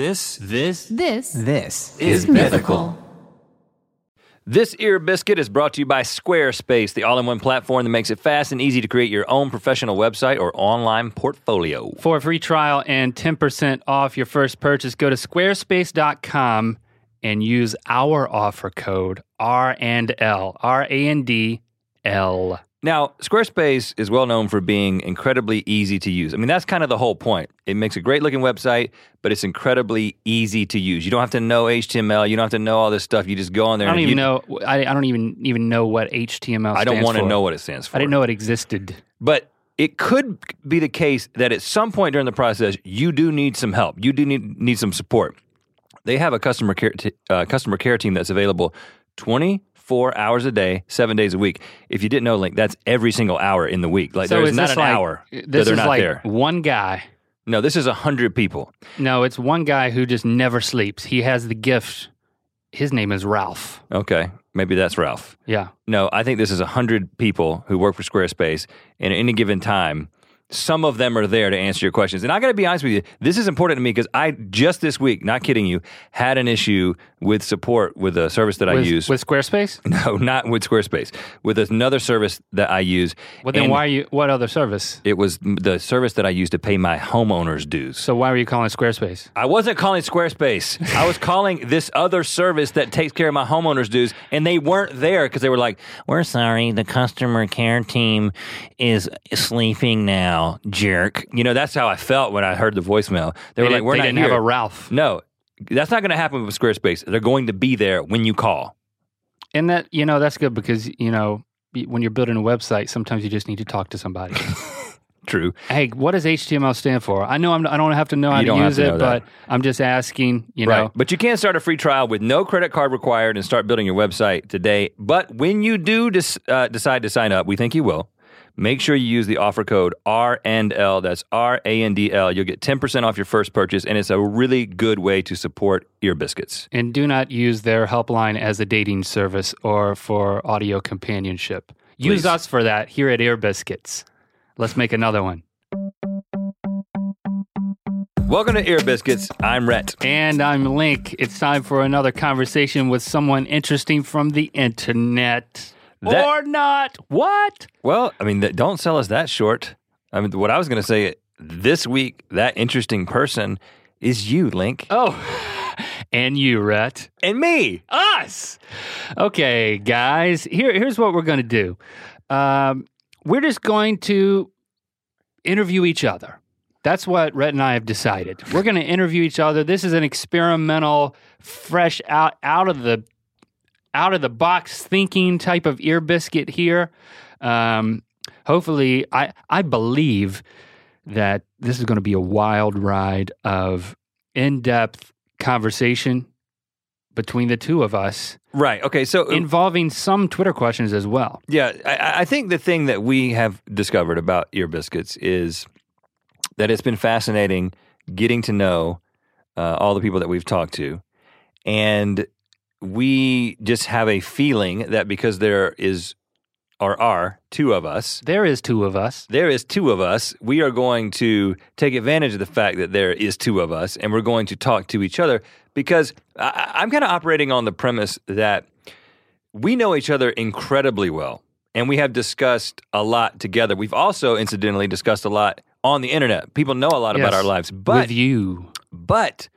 This, this, This This is mythical. This Ear Biscuit is brought to you by Squarespace, the all in one platform that makes it fast and easy to create your own professional website or online portfolio. For a free trial and 10% off your first purchase, go to squarespace.com and use our offer code R and L, R A N D L. Now, Squarespace is well known for being incredibly easy to use. I mean, that's kind of the whole point. It makes a great looking website, but it's incredibly easy to use. You don't have to know HTML, you don't have to know all this stuff. You just go on there I don't and even you- know. I, I don't even even know what HTML. I don't want to know what it stands for. I didn't know it existed. But it could be the case that at some point during the process, you do need some help. You do need, need some support. They have a customer care, t- uh, customer care team that's available 24 hours a day, seven days a week. If you didn't know, Link, that's every single hour in the week. Like so there's not an like, hour This that they're is not like there. one guy. No, this is a 100 people. No, it's one guy who just never sleeps. He has the gift. His name is Ralph. Okay, maybe that's Ralph. Yeah. No, I think this is a 100 people who work for Squarespace, and at any given time, some of them are there to answer your questions. And I got to be honest with you, this is important to me because I just this week, not kidding you, had an issue with support with a service that I use. with Squarespace. no, not with Squarespace, with another service that I use. Well, then And why are you? What other service? It was the service that I used to pay my homeowners dues. So why were you calling Squarespace? I wasn't calling Squarespace. I was calling this other service that takes care of my homeowners dues, and they weren't there because they were like, "We're sorry, the customer care team is sleeping now, jerk." You know, that's how I felt when I heard the voicemail. They, were They like, didn't- "We're they not didn't here." have a Ralph. No, that's not going to happen with Squarespace. They're going to be there when you call. And that you know that's good because you know when you're building a website, sometimes you just need to talk to somebody. True. hey, what does HTML stand for? I know I'm, I don't have to know how to use to it, but I'm just asking. You right. know, But you can start a free trial with no credit card required and start building your website today. But when you do dis- uh, decide to sign up, we think you will. Make sure you use the offer code R and L. That's R A N D L. You'll get 10% off your first purchase, and it's a really good way to support Ear Biscuits. and do not use their helpline as a dating service or for audio companionship. Use Please. us for that here at Ear Biscuits. Let's make another one. Welcome to Ear Biscuits. I'm Rhett. And I'm Link. It's time for another conversation with someone interesting from the internet. That- or not. What? Well, I mean, don't sell us that short. I mean, what I was going to say this week, that interesting person is you, Link, Oh, and you, Rhett. and me. Us. Okay, guys. Here, here's what we're going to do. Um, we're just going to interview each other. That's what Rhett and I have decided. We're going to interview each other. This is an experimental, fresh out out of the out of the box thinking type of ear biscuit here. Um, hopefully, I I believe that this is going to be a wild ride of in depth conversation between the two of us, Right. Okay. So, involving some Twitter questions as well. Yeah, I, I think the thing that we have discovered about ear biscuits is that it's been fascinating getting to know uh, all the people that we've talked to, and we just have a feeling that because there is or are two of us, There is two of us. there is two of us. We are going to take advantage of the fact that there is two of us, and we're going to talk to each other because I, I'm kind of operating on the premise that we know each other incredibly well, and we have discussed a lot together. We've also, incidentally, discussed a lot on the internet. People know a lot about Yes. our lives, but with you. but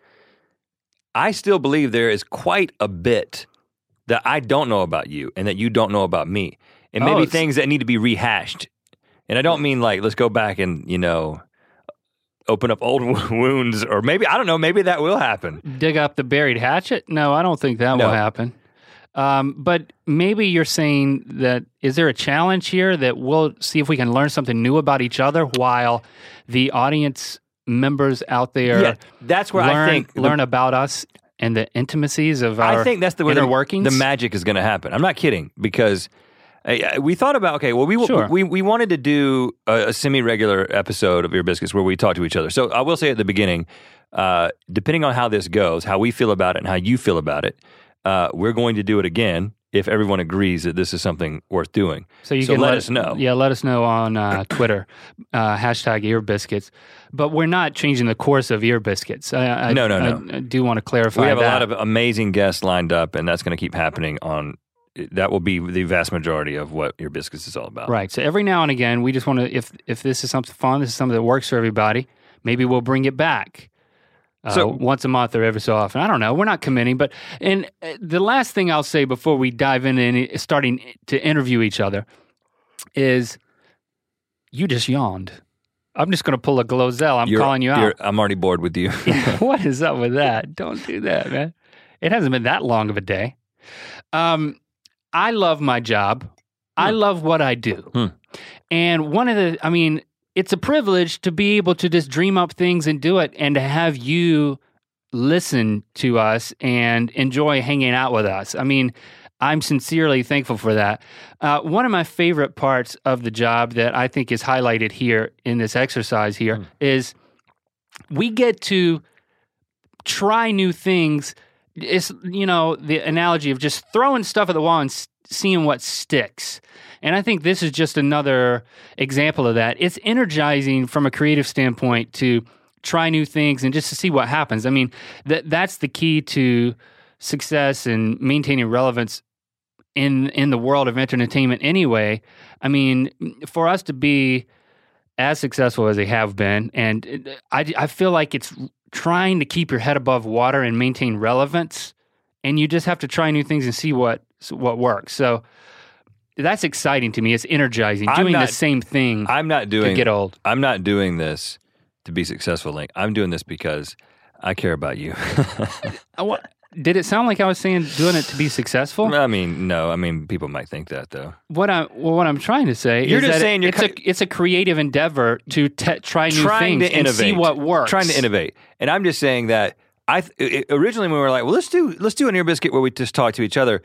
I still believe there is quite a bit that I don't know about you and that you don't know about me. And Oh, maybe it's- things that need to be rehashed. And I don't mean like, let's go back and, you know, open up old wounds or maybe, I don't know, maybe that will happen. Dig up the buried hatchet? No, I don't think that No. will happen. Um, but maybe you're saying that is there a challenge here that we'll see if we can learn something new about each other while the audience members out there Yeah, that's where learn, I think the- learn about us and the intimacies of our I think that's the where inner the, workings. the magic is going to happen. I'm not kidding because I- we thought about okay, well we Sure. we we wanted to do a, a semi regular episode of Ear Biscuits where we talk to each other. So I will say at the beginning, uh, depending on how this goes, how we feel about it, and how you feel about it, uh, we're going to do it again if everyone agrees that this is something worth doing. So you So can let us know. Yeah, let us know on uh, Twitter, uh, hashtag ear biscuits. But we're not changing the course of ear biscuits. I, I, No, no, I- no. I do want to clarify. We have that. a lot of amazing guests lined up, and that's going to keep happening. On that will be the vast majority of what ear biscuits is all about. Right. So every now and again, we just want to, if if this is something fun, this is something that works for everybody, maybe we'll bring it back. Uh, So- once a month or every so often. I don't know. We're not committing, but and uh, the last thing I'll say before we dive into any, starting to interview each other is, you just yawned. I'm just going to pull a Glozell. I'm You're- calling you you're- out. I'm already bored with you. what is up with that? Don't do that, man. It hasn't been that long of a day. Um, I love my job. I love what I do. Hmm. And one of the, I mean, it's a privilege to be able to just dream up things and do it and to have you listen to us and enjoy hanging out with us. I mean, I'm sincerely thankful for that. Uh, one of my favorite parts of the job that I think is highlighted here in this exercise here is we get to try new things. It's you know the analogy of just throwing stuff at the wall and s- seeing what sticks. And I think this is just another example of that. It's energizing from a creative standpoint to try new things and just to see what happens. I mean, that that's the key to success and maintaining relevance in in the world of entertainment anyway. I mean, for us to be as successful as they have been, and I, I feel like it's trying to keep your head above water and maintain relevance, and you just have to try new things and see what what works. So that's exciting to me. It's energizing. I'm Doing not- the same thing I'm not doing to get old. I'm not doing this to be successful, Link. I'm doing this because I care about you. Did it sound like I was saying doing it to be successful? I mean, no. I mean, people might think that though. What I well, what I'm trying to say You're is just saying you're it's a it's a creative endeavor to te- try new things to and see what works. Trying to innovate, and I'm just saying that I th- i- originally when we were like, well, let's do let's do an ear biscuit where we just talk to each other.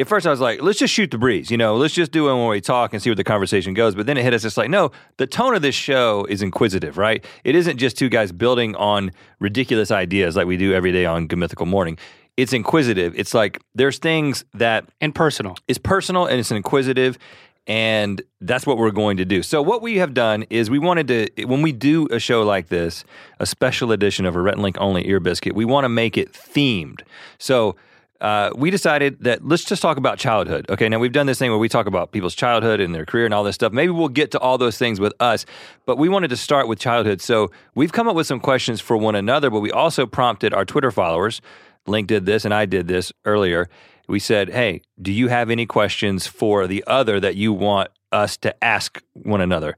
At first, I was like, let's just shoot the breeze, you know, let's just do it when we talk and see where the conversation goes. But then it hit us, it's like, no, the tone of this show is inquisitive, right? It isn't just two guys building on ridiculous ideas like we do every day on Mythical Morning. It's inquisitive. It's like there's things that and personal. it's personal and it's inquisitive and that's what we're going to do so what we have done is we wanted to when we do a show like this a special edition of a Rhett link only ear biscuit we want to make it themed so uh, we decided that let's just talk about childhood. Okay, now we've done this thing where we talk about people's childhood and their career and all this stuff. Maybe we'll get to all those things with us, but we wanted to start with childhood. So we've come up with some questions for one another, but we also prompted our Twitter followers. Link did this and I did this earlier. We said, hey, do you have any questions for the other that you want us to ask one another?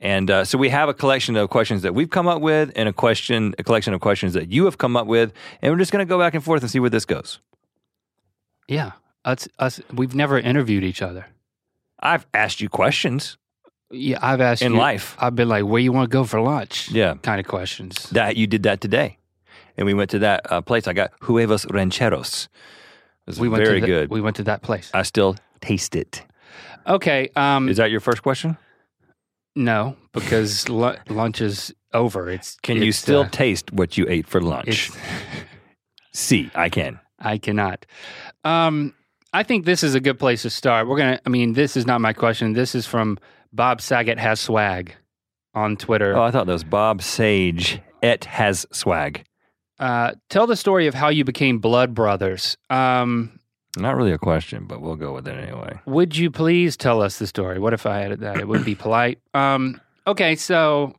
And uh, so we have a collection of questions that we've come up with and a question, a collection of questions that you have come up with. And we're just going to go back and forth and see where this goes. Yeah, us us. We've never interviewed each other. I've asked you questions Yeah, I've asked in you, life. I've been like, where you want to go for lunch? Yeah. kind of questions. That you did that today, and we went to that uh, place. I got huevos rancheros. It was we went very to the- good. We went to that place. I still taste it. Okay. Um, Is that your first question? no, because lu- lunch is over. It's Can you still uh, taste what you ate for lunch? See, I can. I cannot. Um, I think this is a good place to start. We're gonna. I mean, this is not my question. This is from Bob Saget has swag on Twitter. Oh, I thought that was Bob Sage. Et has swag. Uh, tell the story of how you became blood brothers. Um, Not really a question, but we'll go with it anyway. Would you please tell us the story? What if I added that? It would be polite. Um, okay, so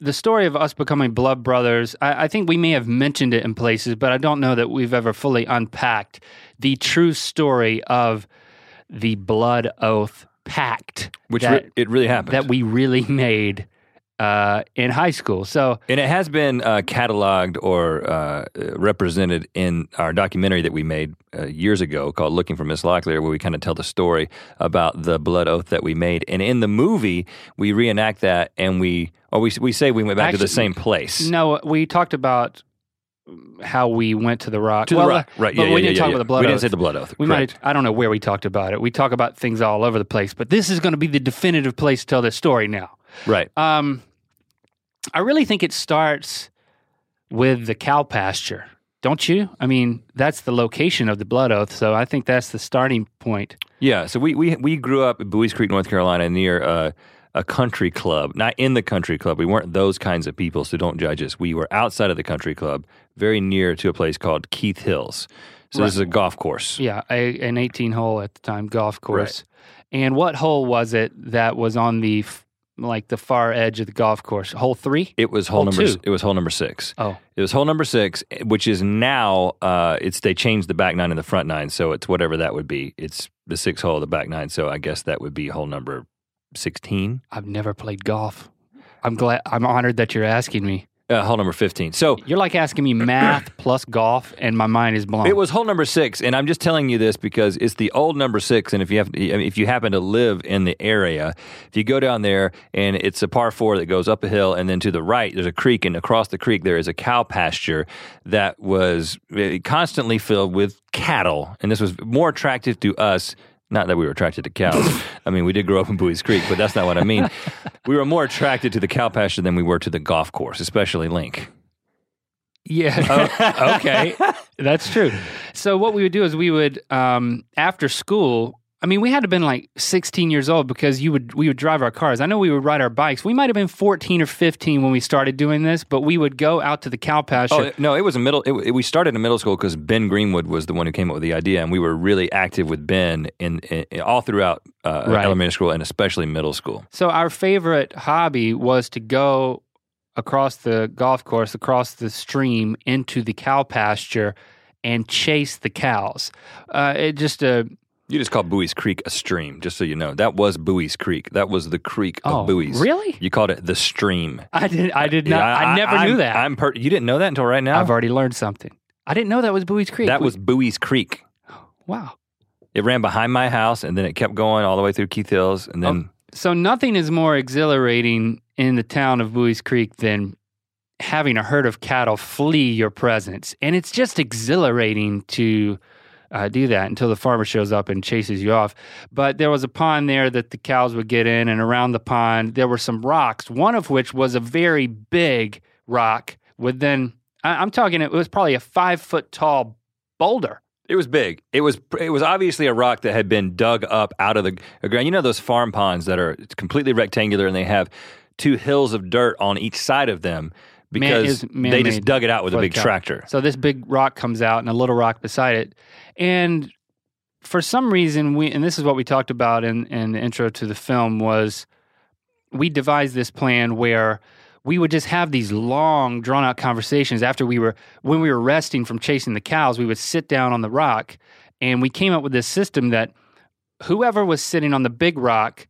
the story of us becoming blood brothers, I, I think we may have mentioned it in places, but I don't know that we've ever fully unpacked the true story of the blood oath pact, Which that, re- it really happened. that we really made uh, in high school. So and it has been uh, cataloged or uh, represented in our documentary that we made uh, years ago called Looking for Miss Locklear, where we kind of tell the story about the blood oath that we made. And in the movie, we reenact that and we, or we, we say we went back to the same place. no, we talked about how we went to the rock. To Well, the rock. Right. but yeah, we yeah, didn't yeah, talk about the blood We oath. didn't say the blood oath. We Correct. might, I don't know where we talked about it. We talk about things all over the place, but this is going to be the definitive place to tell this story now. Right. Um, I really think it starts with the cow pasture. don't you? I mean, that's the location of the Blood Oath, so I think that's the starting point. Yeah, so we we we grew up in Buies Creek, North Carolina, near uh, a country club. Not in the country club. We weren't those kinds of people, so don't judge us. We were outside of the country club, very near to a place called Keith Hills. So this is a golf course. Yeah, a, an 18 hole at the time golf course. And what hole was it that was on the f- like the far edge of the golf course? Hole three? It was hole Hole number. two. It was hole number six. Oh, It was hole number six, which is now uh, it's they changed the back nine and the front nine, so it's whatever that would be. It's the six hole, of the back nine. So I guess that would be hole number sixteen. I've never played golf. I'm glad. I'm honored that you're asking me. Uh, hole number fifteen. So You're like asking me math plus golf, and my mind is blown. It was hole number six, and I'm just telling you this because it's the old number six. And if you have, if you happen to live in the area, if you go down there and it's a par four that goes up a hill, and then to the right there's a creek, and across the creek there is a cow pasture that was uh, constantly filled with cattle, and this was more attractive to us. Not that we were attracted to cows. I mean, we did grow up in Buies Creek, but that's not what I mean. we were more attracted to the cow pasture than we were to the golf course, especially Link. Yeah. Oh, okay. That's true. So what we would do is we would um, after school. I mean, we had to have been like 16 years old because you would we would drive our cars. I know we would ride our bikes. We might have been 14 or 15 when we started doing this, but we would go out to the cow pasture. Oh no, it was a middle. It, it- we started in middle school because Ben Greenwood was the one who came up with the idea, and we were really active with Ben in, in all throughout uh, Right. elementary school and especially middle school. So our favorite hobby was to go across the golf course, across the stream into the cow pasture and chase the cows. Uh, it just uh, You just called Buies Creek a stream, just so you know. That was Buies Creek. That was the creek oh, of Buies. really? You called it the stream. I did. I did not. Yeah, I, never I'm- knew that. I'm per- you didn't know that until right now. I've already learned something. I didn't know that was Buies Creek. that was Buies Creek. wow. It ran behind my house, and then it kept going all the way through Keith Hills, and then oh, So nothing is more exhilarating in the town of Buies Creek than having a herd of cattle flee your presence, and it's just exhilarating to. Uh, do that until the farmer shows up and chases you off. But there was a pond there that the cows would get in, and around the pond there were some rocks. One of which was a very big rock. With then, I- I'm talking, it was probably a five foot tall boulder. It was big. It was it was obviously a rock that had been dug up out of the ground. You know those farm ponds that are completely rectangular and they have two hills of dirt on each side of them because is they just dug it out with a big tractor. So this big rock comes out and a little rock beside it. And for some reason we and this is what we talked about in, in the intro to the film was we devised this plan where we would just have these long drawn out conversations after we were when we were resting from chasing the cows we would sit down on the rock and we came up with this system that whoever was sitting on the big rock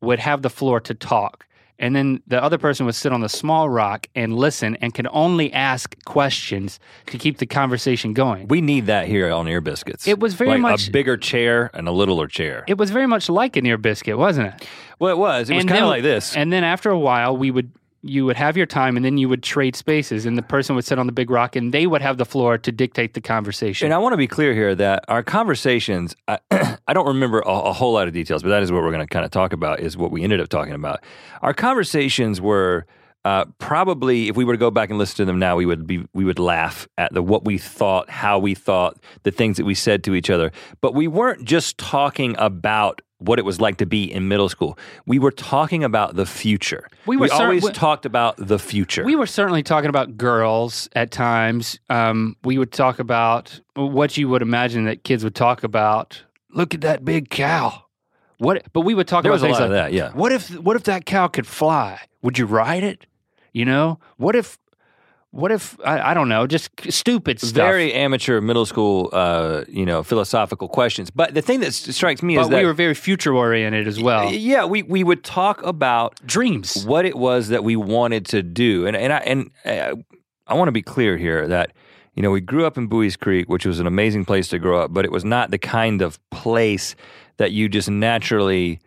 would have the floor to talk and then the other person would sit on the small rock and listen and could only ask questions to keep the conversation going We need that here on Ear Biscuits. It was very like much- a bigger chair and a littler chair. it was very much like an ear biscuit wasn't it well, it was. It was kind of like this. And then after a while, we would you would have your time, and then you would trade spaces, and the person would sit on the big rock, and they would have the floor to dictate the conversation. And I want to be clear here that our conversations, I, I don't remember a, a whole lot of details, but that is what we're going to kind of talk about, is what we ended up talking about. Our conversations were uh, probably, if we were to go back and listen to them now, we would be we would laugh at the what we thought, how we thought, the things that we said to each other. But we weren't just talking about what it was like to be in middle school. We were talking about the future. We were cer- always we- talked about the future. we were certainly talking about girls at times. Um, we would talk about what you would imagine that kids would talk about. Look at that big cow. What? But we would talk there about was a things lot like of that, yeah. What if what if that cow could fly? Would you ride it? You know? What if what if I, I don't know, just stupid stuff. very amateur middle school, uh, you know, philosophical questions. But the thing that strikes me is but that we were very future oriented as well. yeah, we we would talk about Dreams. what it was that we wanted to do, and and I and uh, I want to be clear here that you know we grew up in Buies Creek, which was an amazing place to grow up, but it was not the kind of place that you just naturally.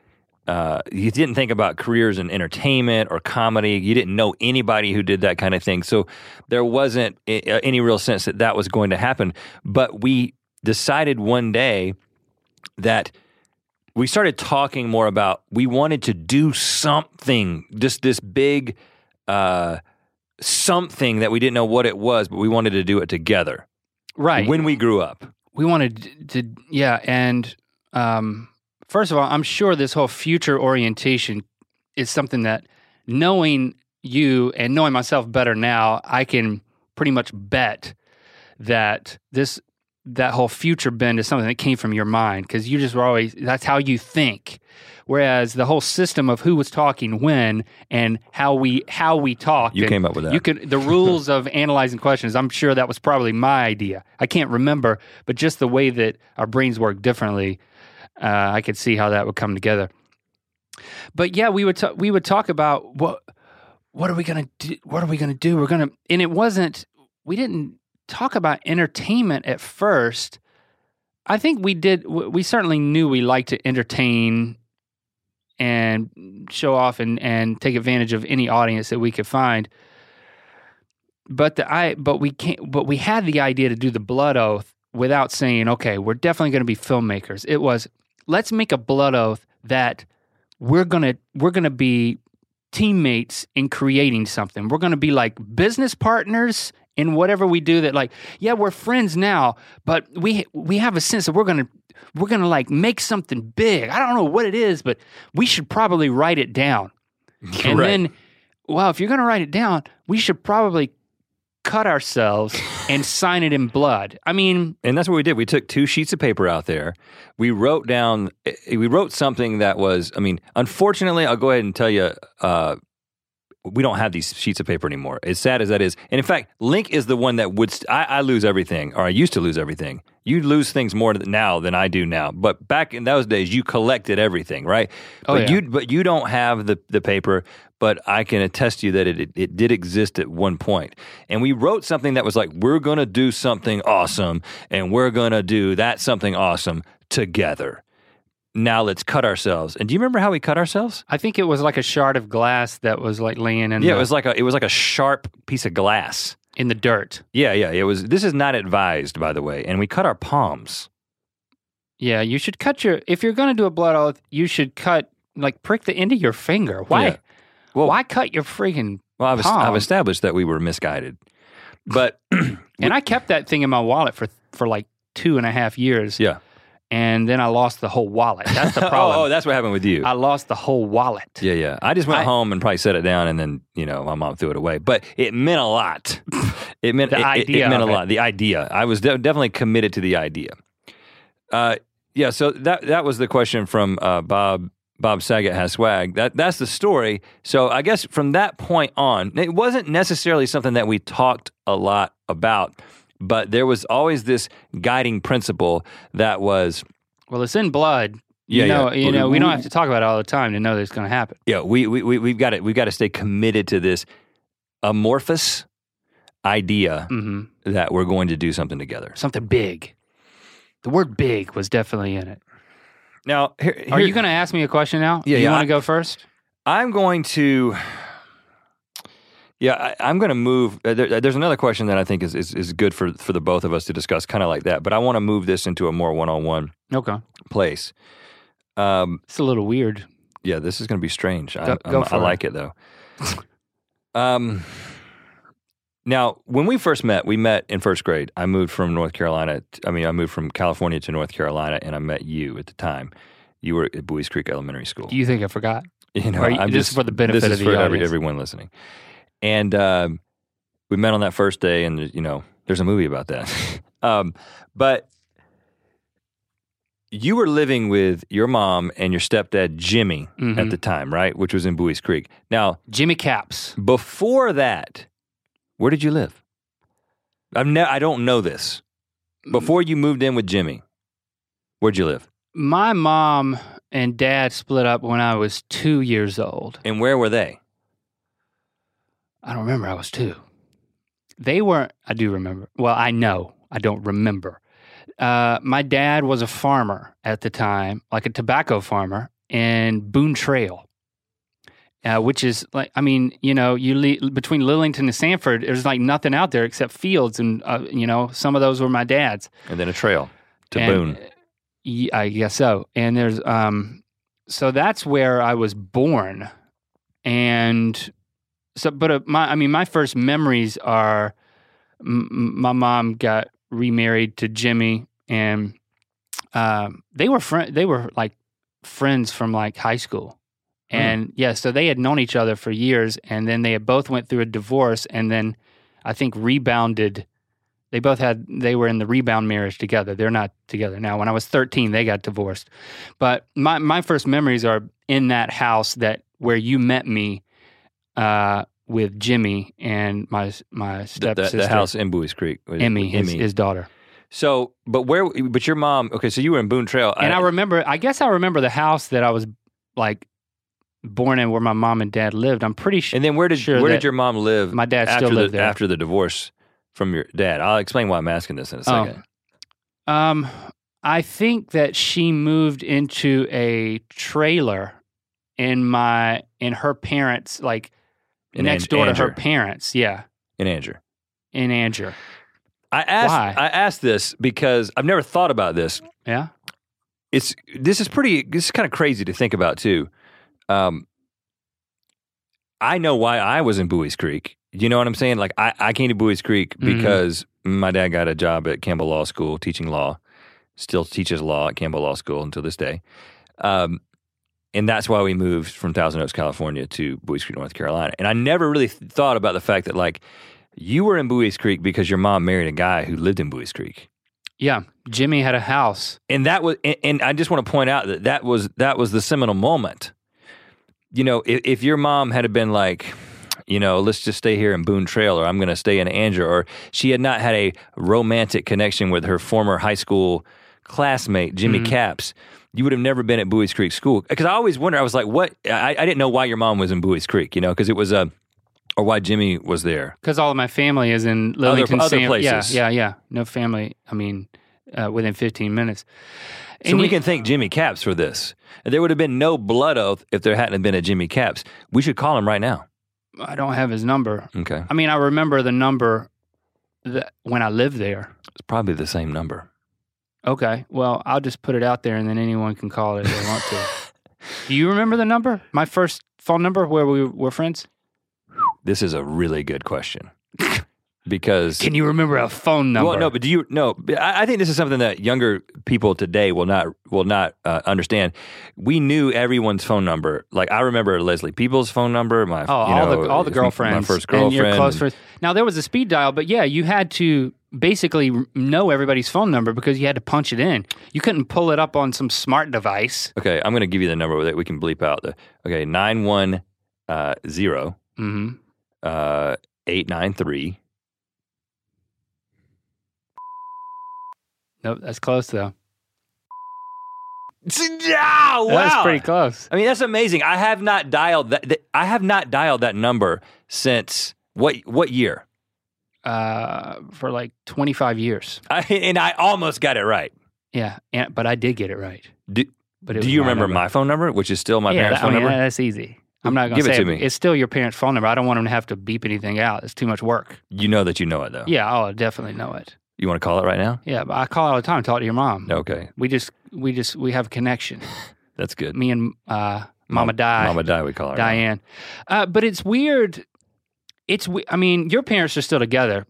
Uh, you didn't think about careers in entertainment or comedy. You didn't know anybody who did that kind of thing. So there wasn't any real sense that that was going to happen. But we decided one day that we started talking more about we wanted to do something, just this big uh, something that we didn't know what it was, but we wanted to do it together right. when we grew up. we wanted to, yeah. And um, first of all, I'm sure this whole future orientation is something that knowing you and knowing myself better now, I can pretty much bet that this that whole future bend is something that came from your mind because you just were always that's how you think. Whereas the whole system of who was talking when and how we how we talk, You came up with that. You could the rules of analyzing questions. I'm sure that was probably my idea. I can't remember, but just the way that our brains work differently, uh, I could see how that would come together. But yeah, we would ta- we would talk about what what are we gonna do? What are we gonna do? We're gonna and it wasn't we didn't talk about entertainment at first. I think we did. We certainly knew we liked to entertain and show off and, and take advantage of any audience that we could find. But the I but we can't. But we had the idea to do the blood oath without saying, okay, we're definitely going to be filmmakers. It was let's make a blood oath that we're gonna we're gonna be teammates in creating something. We're gonna be like business partners in whatever we do. That like, yeah, we're friends now, but we we have a sense that we're gonna we're gonna like make something big. I don't know what it is, but we should probably write it down. And then, well, if you're gonna write it down, we should probably cut ourselves and sign it in blood. I mean, And that's what we did. We took two sheets of paper out there. We wrote down, eh, we wrote something that was, I mean, unfortunately, I'll go ahead and tell you, uh, we don't have these sheets of paper anymore. As sad as that is. And in fact, Link is the one that would, st- I, I lose everything, or I used to lose everything. You lose things more now than I do now. But back in those days, you collected everything, right? Oh, but yeah. you but you don't have the, the paper, but I can attest to you that it, it, it did exist at one point. And we wrote something that was like, we're going to do something awesome, and we're going to do that something awesome together. Now let's cut ourselves. And do you remember how we cut ourselves? I think it was like a shard of glass that was like laying in Yeah, the, it was like a it was like a sharp piece of glass. in the dirt. Yeah, yeah, it was. This is not advised, by the way. And we cut our palms. Yeah, you should cut your if you're going to do a blood oath, you should cut like prick the end of your finger. Why? Yeah. Well- why cut your freaking? Well, I've, Palm. I've established that we were misguided, but And I kept that thing in my wallet for for like two and a half years, yeah. And then I lost the whole wallet. That's the Oh, problem. oh, that's what happened with you. I lost the whole wallet. Yeah, yeah. I just went I- home and probably set it down, and then you know my mom threw it away. But it meant a lot. It meant The it, it- idea It, meant a it. lot. The idea. I was de- definitely committed to the idea. Uh, yeah. So that that was the question from uh, Bob. Bob Saget has swag. That that's the story. So I guess from that point on, it wasn't necessarily something that we talked a lot about, but there was always this guiding principle that was Well, it's in blood. Yeah, you know, yeah. you know, we We- don't have to talk about it all the time to know that it's going to happen. Yeah, we we we we've got to we've got to stay committed to this amorphous idea hmm that we're going to do something together. Something big. The word "big" was definitely in it. Now, here, Are you going to ask me a question now? Yeah, You yeah, want to go first? I'm going to. Yeah, I, I'm going to move. Uh, there, there's another question that I think is, is is good for for the both of us to discuss, kind of like that. But I want to move this into a more one-on-one Okay. place. Um, It's a little weird. yeah, this is going to be strange. I, Go- go I'm- for I like it though. um, now, when we first met, we met in first grade. I moved from North Carolina. I mean, I moved from California to North Carolina, and I met you at the time. You were at Buies Creek Elementary School. Do you think I forgot? You know, you- I'm this just, is for the benefit this of is the for every, everyone listening. And um, we met on that first day, and you know, there's a movie about that. um, but you were living with your mom and your stepdad Jimmy at Mhm. the time, right? Which was in Buies Creek. Now, Jimmy Caps. before that, where did you live? I've ne- I don't know this. Before you moved in with Jimmy, where'd you live? My mom and dad split up when I was two years old. And where were they? I don't remember. I was two. They weren't. I do remember. Well, I know. I don't remember. Uh, my dad was a farmer at the time, like a tobacco farmer in Boone Trail, uh, which is like, I mean, you know, you le- between Lillington and Sanford, there's like nothing out there except fields, and uh, you know, some of those were my dad's. And then a trail to And, Boone. I guess so. And there's um, so that's where I was born, and so, but uh, my, I mean, my first memories are m- my mom got remarried to Jimmy, and um, they were friend. They were like friends from like high school, and yeah, so they had known each other for years, and then they had both went through a divorce, and then I think rebounded. They both had. They were in the rebound marriage together. They're not together now. When I was thirteen, they got divorced. But my my first memories are in that house that where you met me uh, with Jimmy and my my The, the, the house in Buies Creek. was- Emmy, his, Emmy. his daughter. So, but where? But your mom. Okay, so you were in Boone Trail, And I remember, I guess I remember the house that I was like born in, where my mom and dad lived. I'm pretty sure. and then where did sure where did your mom live? my dad after still lived the, there. after the divorce from your dad. I'll explain why I'm asking this in a Oh. second. Um, I think that she moved into a trailer in my in her parents like In next An- door to her parents. Yeah, In Angier. in Angier. I asked. Why? I asked this because I've never thought about this. Yeah. It's this is pretty. This is kind of crazy to think about too. Um, I know why I was in Buies Creek. You know what I'm saying? Like I, I came to Buies Creek Mhm. because my dad got a job at Campbell Law School teaching law. Still teaches law at Campbell Law School until this day. Um, and that's why we moved from Thousand Oaks, California to Buies Creek, North Carolina. And I never really th- thought about the fact that like you were in Buies Creek because your mom married a guy who lived in Buies Creek. Yeah. Jimmy had a house. and that was and, and i just want to point out that that was that was the seminal moment you know if, if your mom had been like you know let's just stay here in boone trail or i'm going to stay in andrew or she had not had a romantic connection with her former high school classmate jimmy Mhm. caps you would have never been at Buies Creek School because I always wonder. I was like, "What?" I, I didn't know why your mom was in Buies Creek, you know, because it was a, or why Jimmy was there. Because all of my family is in Lillington. other Sam- places. Yeah, yeah, yeah. No family. I mean, uh, within 15 minutes. So And we you- can thank Jimmy Caps for this. There would have been no blood oath if there hadn't been a Jimmy Caps. We should call him right now. I don't have his number. Okay. I mean, I remember the number that when I lived there. It's probably the same number. Okay. Well, I'll just put it out there and then anyone can call it if they want to. Do you remember the number? My first phone number where we were friends? This is a really good question because Can you remember a phone number? well, no, but do you no? I, I think this is something that younger people today will not will not uh, understand. We knew everyone's phone number. Like I remember Leslie Peoples' phone number. My Oh, you all know, the all the girlfriends, my first and girlfriend, your close friends. Now there was a speed dial, but yeah, you had to basically know everybody's phone number because you had to punch it in. You couldn't pull it up on some smart device. Okay, I'm going to give you the number that we can bleep out. The okay nine one uh, zero hmm uh, eight nine three. Nope, that's close though. Yeah, wow. That's pretty close. I mean, that's amazing. I have not dialed that. that- I have not dialed that number since what? What year? Uh, for like twenty five years. I, and I almost got it right. Yeah, and, but I did get it right. Do, But it do you my remember number. my phone number, which is still my yeah, parents' that- I phone mean, number? that's easy. I'm not gonna Give it say to it, me. It's still your parents' phone number. I don't want them to have to beep anything out. It's too much work. you know that you know it though. Yeah, I'll definitely know it. You want to call it right now? Yeah, but I call all the time. Talk to your mom. Okay, We just we just we have a connection. that's good. Me and uh, Mama Mom- Di, Mama Die. We call her. Diane. Uh, but it's weird. It's I mean, your parents are still together.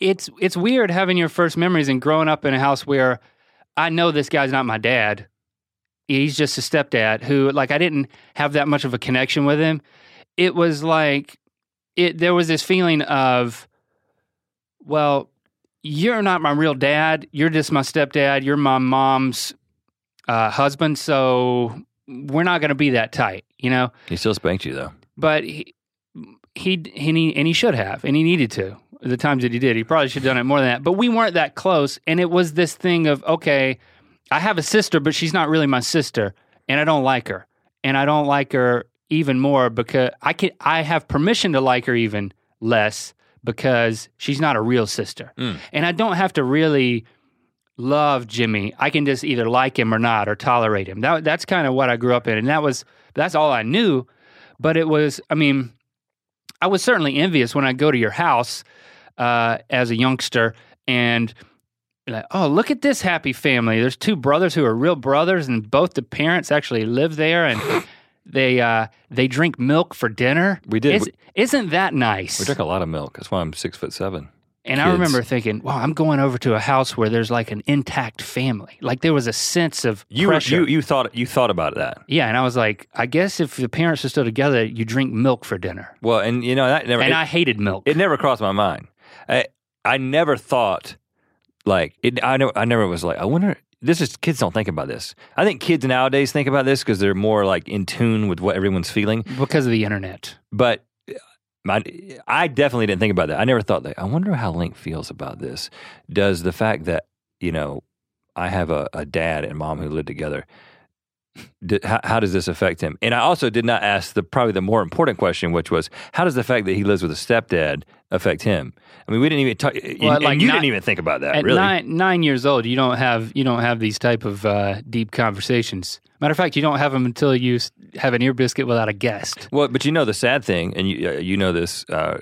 It's it's weird having your first memories and growing up in a house where I know this guy's not my dad. He's just a stepdad who like I didn't have that much of a connection with him. It was like it there was this feeling of well, you're not my real dad. You're just my stepdad. You're my mom's uh, husband, so we're not going to be that tight, you know He still spanked you though. but he he and he and he should have, and he needed to. The times that he did, he probably should have done it more than that. But we weren't that close, and it was this thing of okay, I have a sister, but she's not really my sister, and I don't like her, and I don't like her even more because I can I have permission to like her even less because she's not a real sister, Mm. and I don't have to really love Jimmy. I can just either like him or not, or tolerate him. That that's kind of what I grew up in, and that was that's all I knew. But it was, I mean, I was certainly envious when I go to your house uh, as a youngster and like, oh, look at this happy family. There's two brothers who are real brothers, and both the parents actually live there, and they uh, they drink milk for dinner. We did. Is, isn't that nice? We drink a lot of milk. That's why I'm six foot seven. And I remember thinking, "Wow, I'm going over to a house where there's like an intact family. Like there was a sense of You pressure." you you thought you thought about that. yeah, and I was like, I guess if the parents are still together, you drink milk for dinner. Well, and you know that never And it, I hated milk. it never crossed my mind. I I never thought like it. I know I never was like I wonder. This is kids don't think about this. I think kids nowadays think about this because they're more like in tune with what everyone's feeling. because of the internet. But uh, I, I definitely didn't think about that. I never thought that. I wonder how Link feels about this. Does the fact that you know I have a, a dad and mom who live together. D how, how does this affect him? And I also did not ask the probably the more important question, which was how does the fact that he lives with a stepdad affect him? I mean, we didn't even talk. Well, like you not- didn't even think about that, At really. nine nine years old, you don't have you don't have these type of uh, deep conversations. Matter of fact, you don't have them until you have an ear biscuit without a guest. Well, but you know the sad thing, and you uh, you know this. Uh,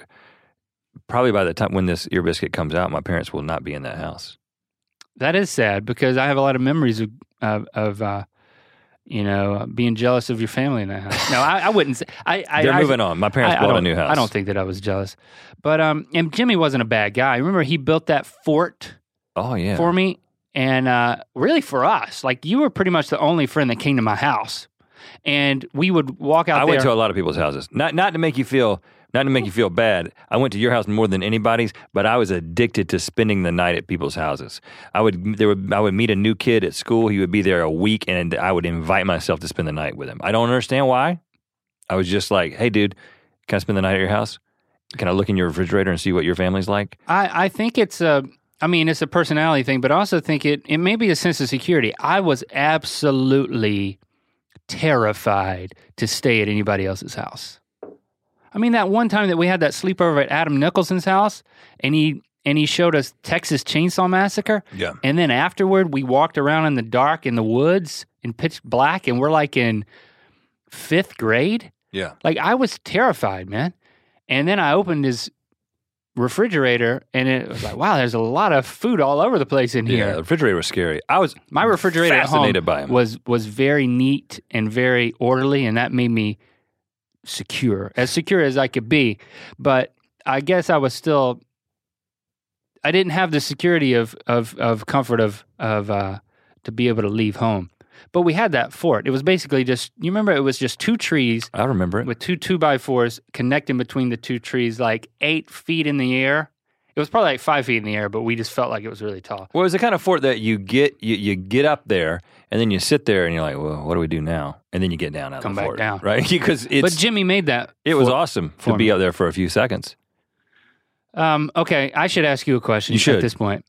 probably by the time when this ear biscuit comes out, my parents will not be in that house. That is sad because I have a lot of memories of of, of uh, you know being jealous of your family in that house. No, I, I wouldn't. Say, I, I They're I, moving on. My parents bought a new house. I don't think that I was jealous, but um, and Jimmy wasn't a bad guy. Remember, he built that fort Oh yeah. for me, and uh, really for us. Like you were pretty much the only friend that came to my house, and we would walk out I there. went to a lot of people's houses. Not not to make you feel not to make you feel bad. I went to your house more than anybody's, but I was addicted to spending the night at people's houses. I would there would I would meet a new kid at school. He would be there a week, and I would invite myself to spend the night with him. I don't understand why. I was just like, hey, dude, can I spend the night at your house? Can I look in your refrigerator and see what your family's like? I, I think it's a I mean it's a personality thing, but I also think it it may be a sense of security. I was absolutely terrified to stay at anybody else's house. I mean that one time that we had that sleepover at Adam Nicholson's house and he and he showed us Texas Chainsaw Massacre Yeah. and then afterward we walked around in the dark in the woods in pitch black and we're like in 5th grade. Yeah. Like I was terrified, man. And then I opened his refrigerator and it was like, wow, there's a lot of food all over the place in here. Yeah. The refrigerator was scary. I was My refrigerator at home fascinated by him. was was very neat and very orderly and that made me secure. As secure as I could be. But I guess I was still I didn't have the security of of of comfort of of uh to be able to leave home. But we had that fort. It was basically just you remember it was just two trees I remember it. with two two by fours connecting between the two trees, like eight feet in the air. It was probably like five feet in the air, but we just felt like it was really tall. Well, it was the kind of fort that you get you, you get up there and then you sit there and you're like, well, what do we do now? And then you get down out Come of the back fort, down. right? Because it's but Jimmy made that. it was fort. awesome for to be me. up there for a few seconds. Um, okay, I should ask you a question You should. at this point.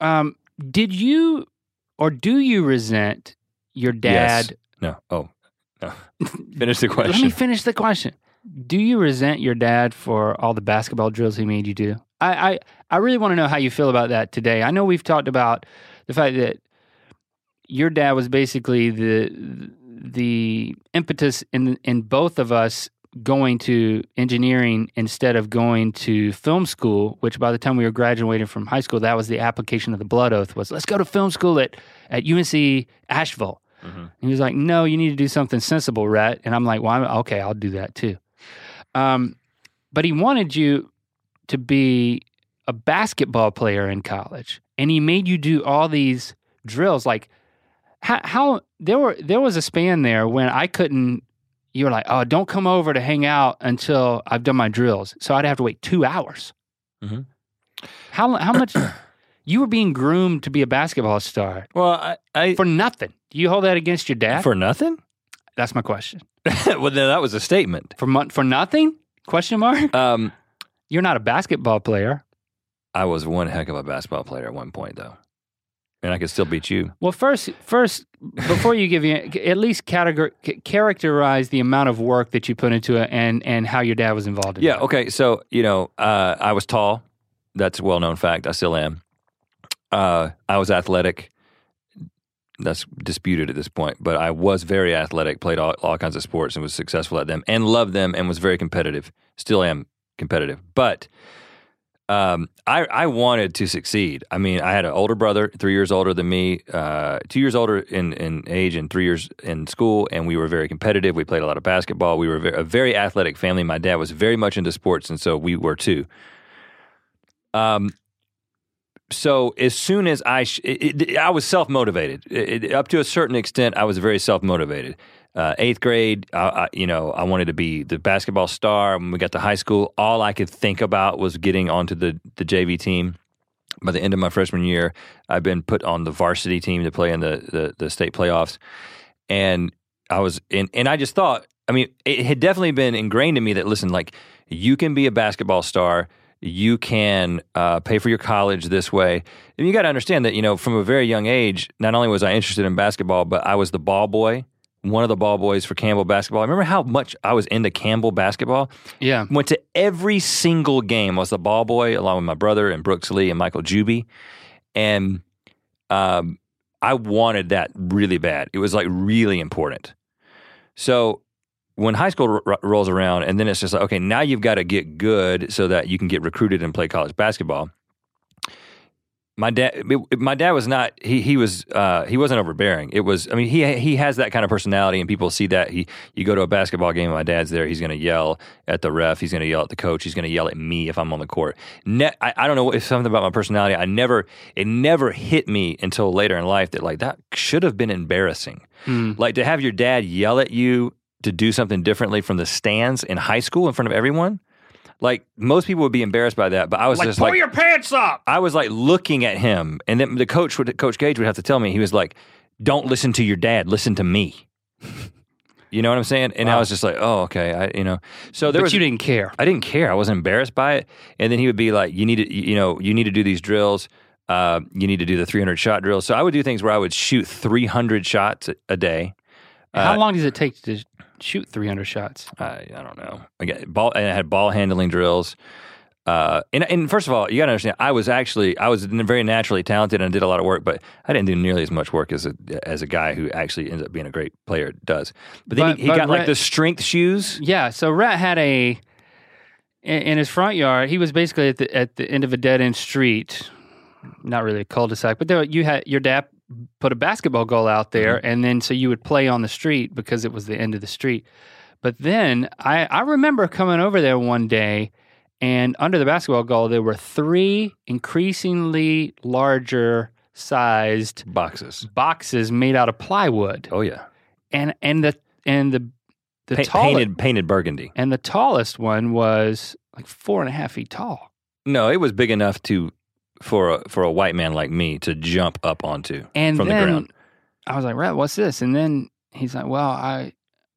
Um, did you or do you resent your dad? No, oh, no. Finish the question. Let question. me finish the question. Do you resent your dad for all the basketball drills he made you do? I, I, I really want to know how you feel about that today. I know we've talked about the fact that your dad was basically the the impetus in in both of us going to engineering instead of going to film school. Which by the time we were graduating from high school, that was the application of the blood oath was let's go to film school at at UNC Asheville. Mhm. He was like, "No, you need to do something sensible, Rhett." And I'm like, "Well, I'm, okay, I'll do that too." Um, but he wanted you to be a basketball player in college, and he made you do all these drills. Like, how, how there were there was a span there when I couldn't. You were like, "Oh, don't come over to hang out until I've done my drills." So I'd have to wait two hours. Mhm. How how much? You were being groomed to be a basketball star Well, I, I for nothing. Do you hold that against your dad? for nothing. That's my question. well, then that was a statement. For mon- for nothing? Question mark. Um, You're not a basketball player. I was one heck of a basketball player at one point, though, and I could still beat you. Well, first, first, before you give you at least categor- ca- characterize the amount of work that you put into it and and how your dad was involved in it. Yeah. Okay. So you know, uh, I was tall. That's a well-known fact. I still am. Uh, I was athletic. That's disputed at this point, but I was very athletic. Played all, all kinds of sports and was successful at them, and loved them, and was very competitive. Still am competitive, but um, I, I wanted to succeed. I mean, I had an older brother, three years older than me, uh, two years older in, in age, and three years in school. And we were very competitive. We played a lot of basketball. We were a very athletic family. My dad was very much into sports, and so we were too. Um, so as soon as I, sh- it, it, I was self motivated. Up to a certain extent, I was very self motivated. Uh, eighth grade, I, I, you know, I wanted to be the basketball star. When we got to high school, all I could think about was getting onto the the JV team. By the end of my freshman year, I've been put on the varsity team to play in the the, the state playoffs, and I was in, and I just thought, I mean, it had definitely been ingrained in me that listen, like you can be a basketball star you can uh, pay for your college this way. And you got to understand that, you know, from a very young age, not only was I interested in basketball, but I was the ball boy, one of the ball boys for Campbell basketball. I remember how much I was into Campbell basketball. Yeah. Went to every single game, I was the ball boy along with my brother and Brooks Lee and Michael Juby. And um, I wanted that really bad. It was like really important. So when high school r- rolls around, and then it's just like, okay, now you've got to get good so that you can get recruited and play college basketball. My dad, my dad was not. He he was uh, he wasn't overbearing. It was. I mean, he he has that kind of personality, and people see that. He you go to a basketball game, my dad's there. He's going to yell at the ref. He's going to yell at the coach. He's going to yell at me if I'm on the court. Ne- I, I don't know if something about my personality. I never it never hit me until later in life that like that should have been embarrassing. Mm. Like to have your dad yell at you to do something differently from the stands in high school in front of everyone. Like most people would be embarrassed by that, but I was Like, just pull like, your pants up. I was like looking at him, and then the coach would, Coach Gage would have to tell me. He was like, "Don't listen to your dad. Listen to me." you know what I'm saying? And I was just like, "Oh, okay." I, you know, so there but was. you didn't care. I didn't care. I wasn't embarrassed by it. And then he would be like, "You need to, you know, you need to do these drills. Uh, you need to do the 300 shot drill." So I would do things where I would shoot 300 shots a- a day. How Uh, long does it take to shoot 300 shots? I, I don't know. I got ball and I had ball handling drills. Uh, and, and first of all, you got to understand, I was actually I was very naturally talented and did a lot of work, but I didn't do nearly as much work as a as a guy who actually ends up being a great player does. But then But- he, he but got like the strength shoes. Yeah, so Rhett had a in, in his front yard. He was basically at the at the end of a dead end street, not really a cul-de-sac, but there you had your dad put a basketball goal out there, Mm-hmm. and then so you would play on the street because it was the end of the street. But then I I remember coming over there one day, and under the basketball goal there were three increasingly larger sized Boxes. boxes made out of plywood, Oh yeah, and and the and the the Pa- painted painted burgundy. and the tallest one was like four and a half feet tall. No, it was big enough to for a for a white man like me to jump up onto And from then the ground. I was like, "Rhett, what's this?" And then he's like, "Well, I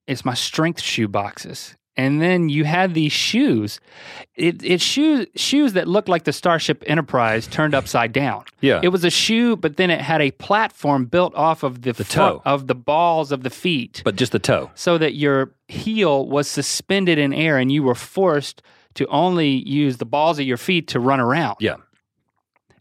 it's my strength shoe boxes." And then you had these shoes. It it's shoes shoes that looked like the Starship Enterprise turned upside down. Yeah, It was a shoe, but then it had a platform built off of the, The toe. of the balls of the feet. but just the toe. so that your heel was suspended in air and you were forced to only use the balls of your feet to run around. Yeah.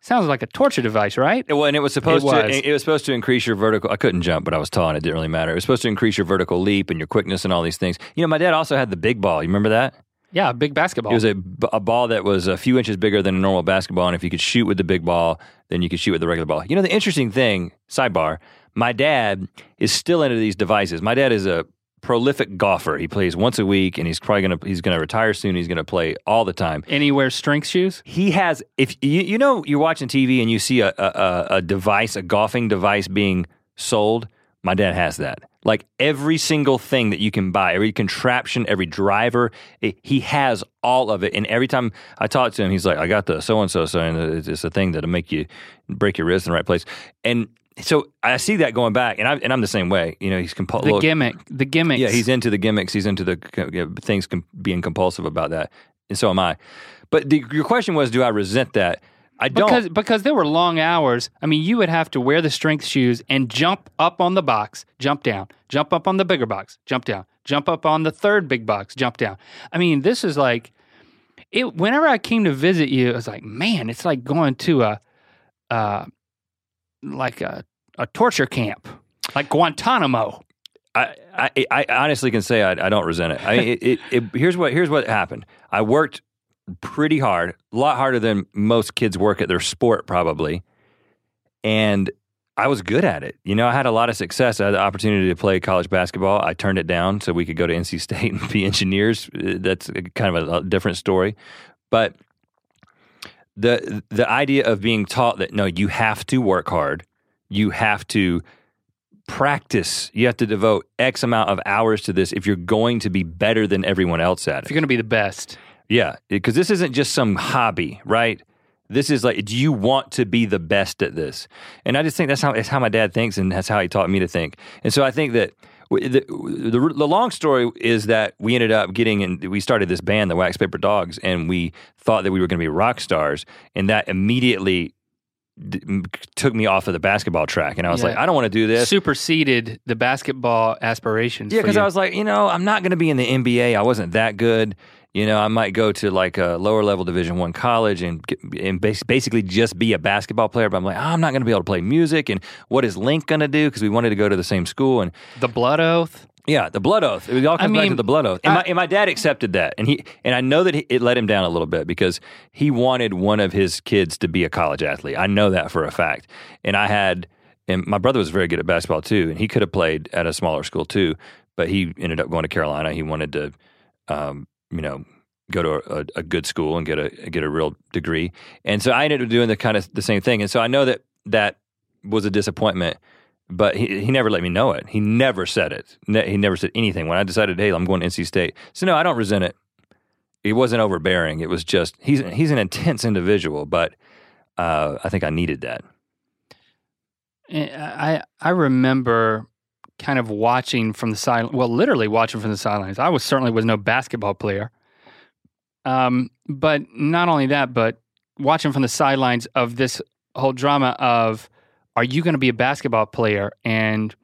Sounds like a torture device, right? Well, and it was supposed It to. It was supposed to increase your vertical. I couldn't jump, but I was tall, and it didn't really matter. It was supposed to increase your vertical leap and your quickness and all these things. You know, my dad also had the big ball. You remember that? Yeah, a big basketball. It was a, a ball that was a few inches bigger than a normal basketball, and if you could shoot with the big ball, then you could shoot with the regular ball. You know, the interesting thing, sidebar, my dad is still into these devices. My dad is a prolific golfer. He plays once a week, and he's probably gonna he's gonna retire soon. He's gonna play all the time. and he wears strength shoes. He has if you you know you're watching TV and you see a a, a- device, a golfing device being sold. My dad has that. Like every single thing that you can buy, every contraption, every driver, it, he has all of it. And every time I talk to him, he's like, "I got the so and so, so and it's a thing that'll make you break your wrist in the right place." And so I see that going back, and I'm and I'm the same way. You know, he's compul- The look- gimmick, the gimmicks. yeah, he's into the gimmicks. He's into the you know, things com- being compulsive about that, and so am I. But the, your question was, do I resent that? I don't. because because there were long hours. I mean, you would have to wear the strength shoes and jump up on the box, jump down, jump up on the bigger box, jump down, jump up on the third big box, jump down. I mean, this is like it. Whenever I came to visit you, I was like, man, it's like going to a, uh, like a a torture camp, like Guantanamo. I, I, I honestly can say I, I don't resent it. I mean, it, it, it, here's what here's what happened. I worked pretty hard, a lot harder than most kids work at their sport, probably. And I was good at it. You know, I had a lot of success. I had the opportunity to play college basketball. I turned it down so we could go to NC State and be engineers. That's kind of a, a different story. But the the idea of being taught that no, you have to work hard, you have to practice, you have to devote X amount of hours to this if you're going to be better than everyone else at it. If you're going to be the best, Yeah, because this isn't just some hobby, right? This is like, do you want to be the best at this? And I just think that's how it's how my dad thinks, and that's how he taught me to think. And so I think that the the, the long story is that we ended up getting and we started this band, the Wax Paper Dogs, and we thought that we were going to be rock stars, and that immediately d- took me off of the basketball track, and I was Yeah. like, I don't want to do this. superseded the basketball aspirations. Yeah, because. I was like, you know, I'm not going to be in the NBA. I wasn't that good. You know, I might go to like a lower level Division One college and get, and bas- basically just be a basketball player. But I'm like, oh, I'm not going to be able to play music. And what is Link going to do? Because we wanted to go to the same school. And the blood oath. yeah, the blood oath. It all comes back to the blood oath. And, I- my, and my dad accepted that, and he and I know that he, it let him down a little bit because he wanted one of his kids to be a college athlete. I know that for a fact. And I had, and my brother was very good at basketball too, and he could have played at a smaller school too, but he ended up going to Carolina. He wanted to, um, you know. Go to a, a good school and get a get a real degree, and so I ended up doing the kind of the same thing. And so I know that that was a disappointment but he, he never let me know it. He never said it. Ne- he never said anything. When I decided, hey, I'm going to NC State. So no, I don't resent it. It wasn't overbearing. It was just he's he's an intense individual, but uh, I think I needed that. Eh, I I remember kind of watching from the side. Well, literally watching from the sidelines. I was certainly was no basketball player. Um, but not only that, but watching from the sidelines of this whole drama of, are you going to be a basketball player? And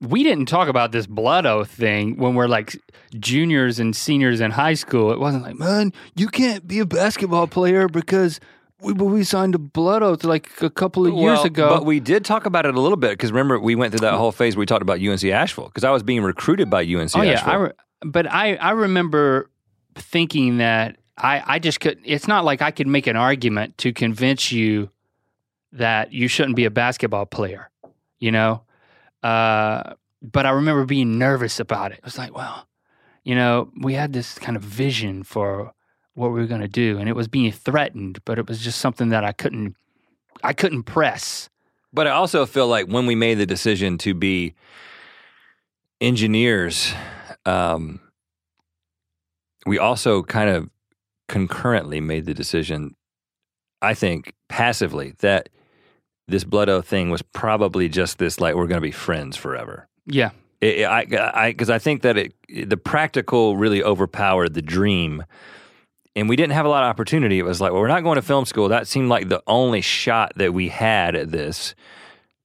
we didn't talk about this blood oath thing when we're like juniors and seniors in high school. It wasn't like, man, you can't be a basketball player because we we signed a blood oath like a couple of years ago. but we did talk about it a little bit because remember we went through that whole phase where we talked about UNC Asheville because I was being recruited by UNC oh yeah, Asheville. I re- but I I remember thinking that I I just could. It's not like I could make an argument to convince you that you shouldn't be a basketball player. You know, uh, but I remember being nervous about it. It was like, well, you know, we had this kind of vision for what we were going to do, and it was being threatened, but it was just something that I couldn't I couldn't press. But I also feel like when we made the decision to be engineers, um, we also kind of concurrently made the decision, I think, passively, that this blood oath thing was probably just this like we're going to be friends forever. Yeah, It, it- I, I, because I think that it, the practical really overpowered the dream, and we didn't have a lot of opportunity. It was like, well, we're not going to film school. That seemed like the only shot that we had at this.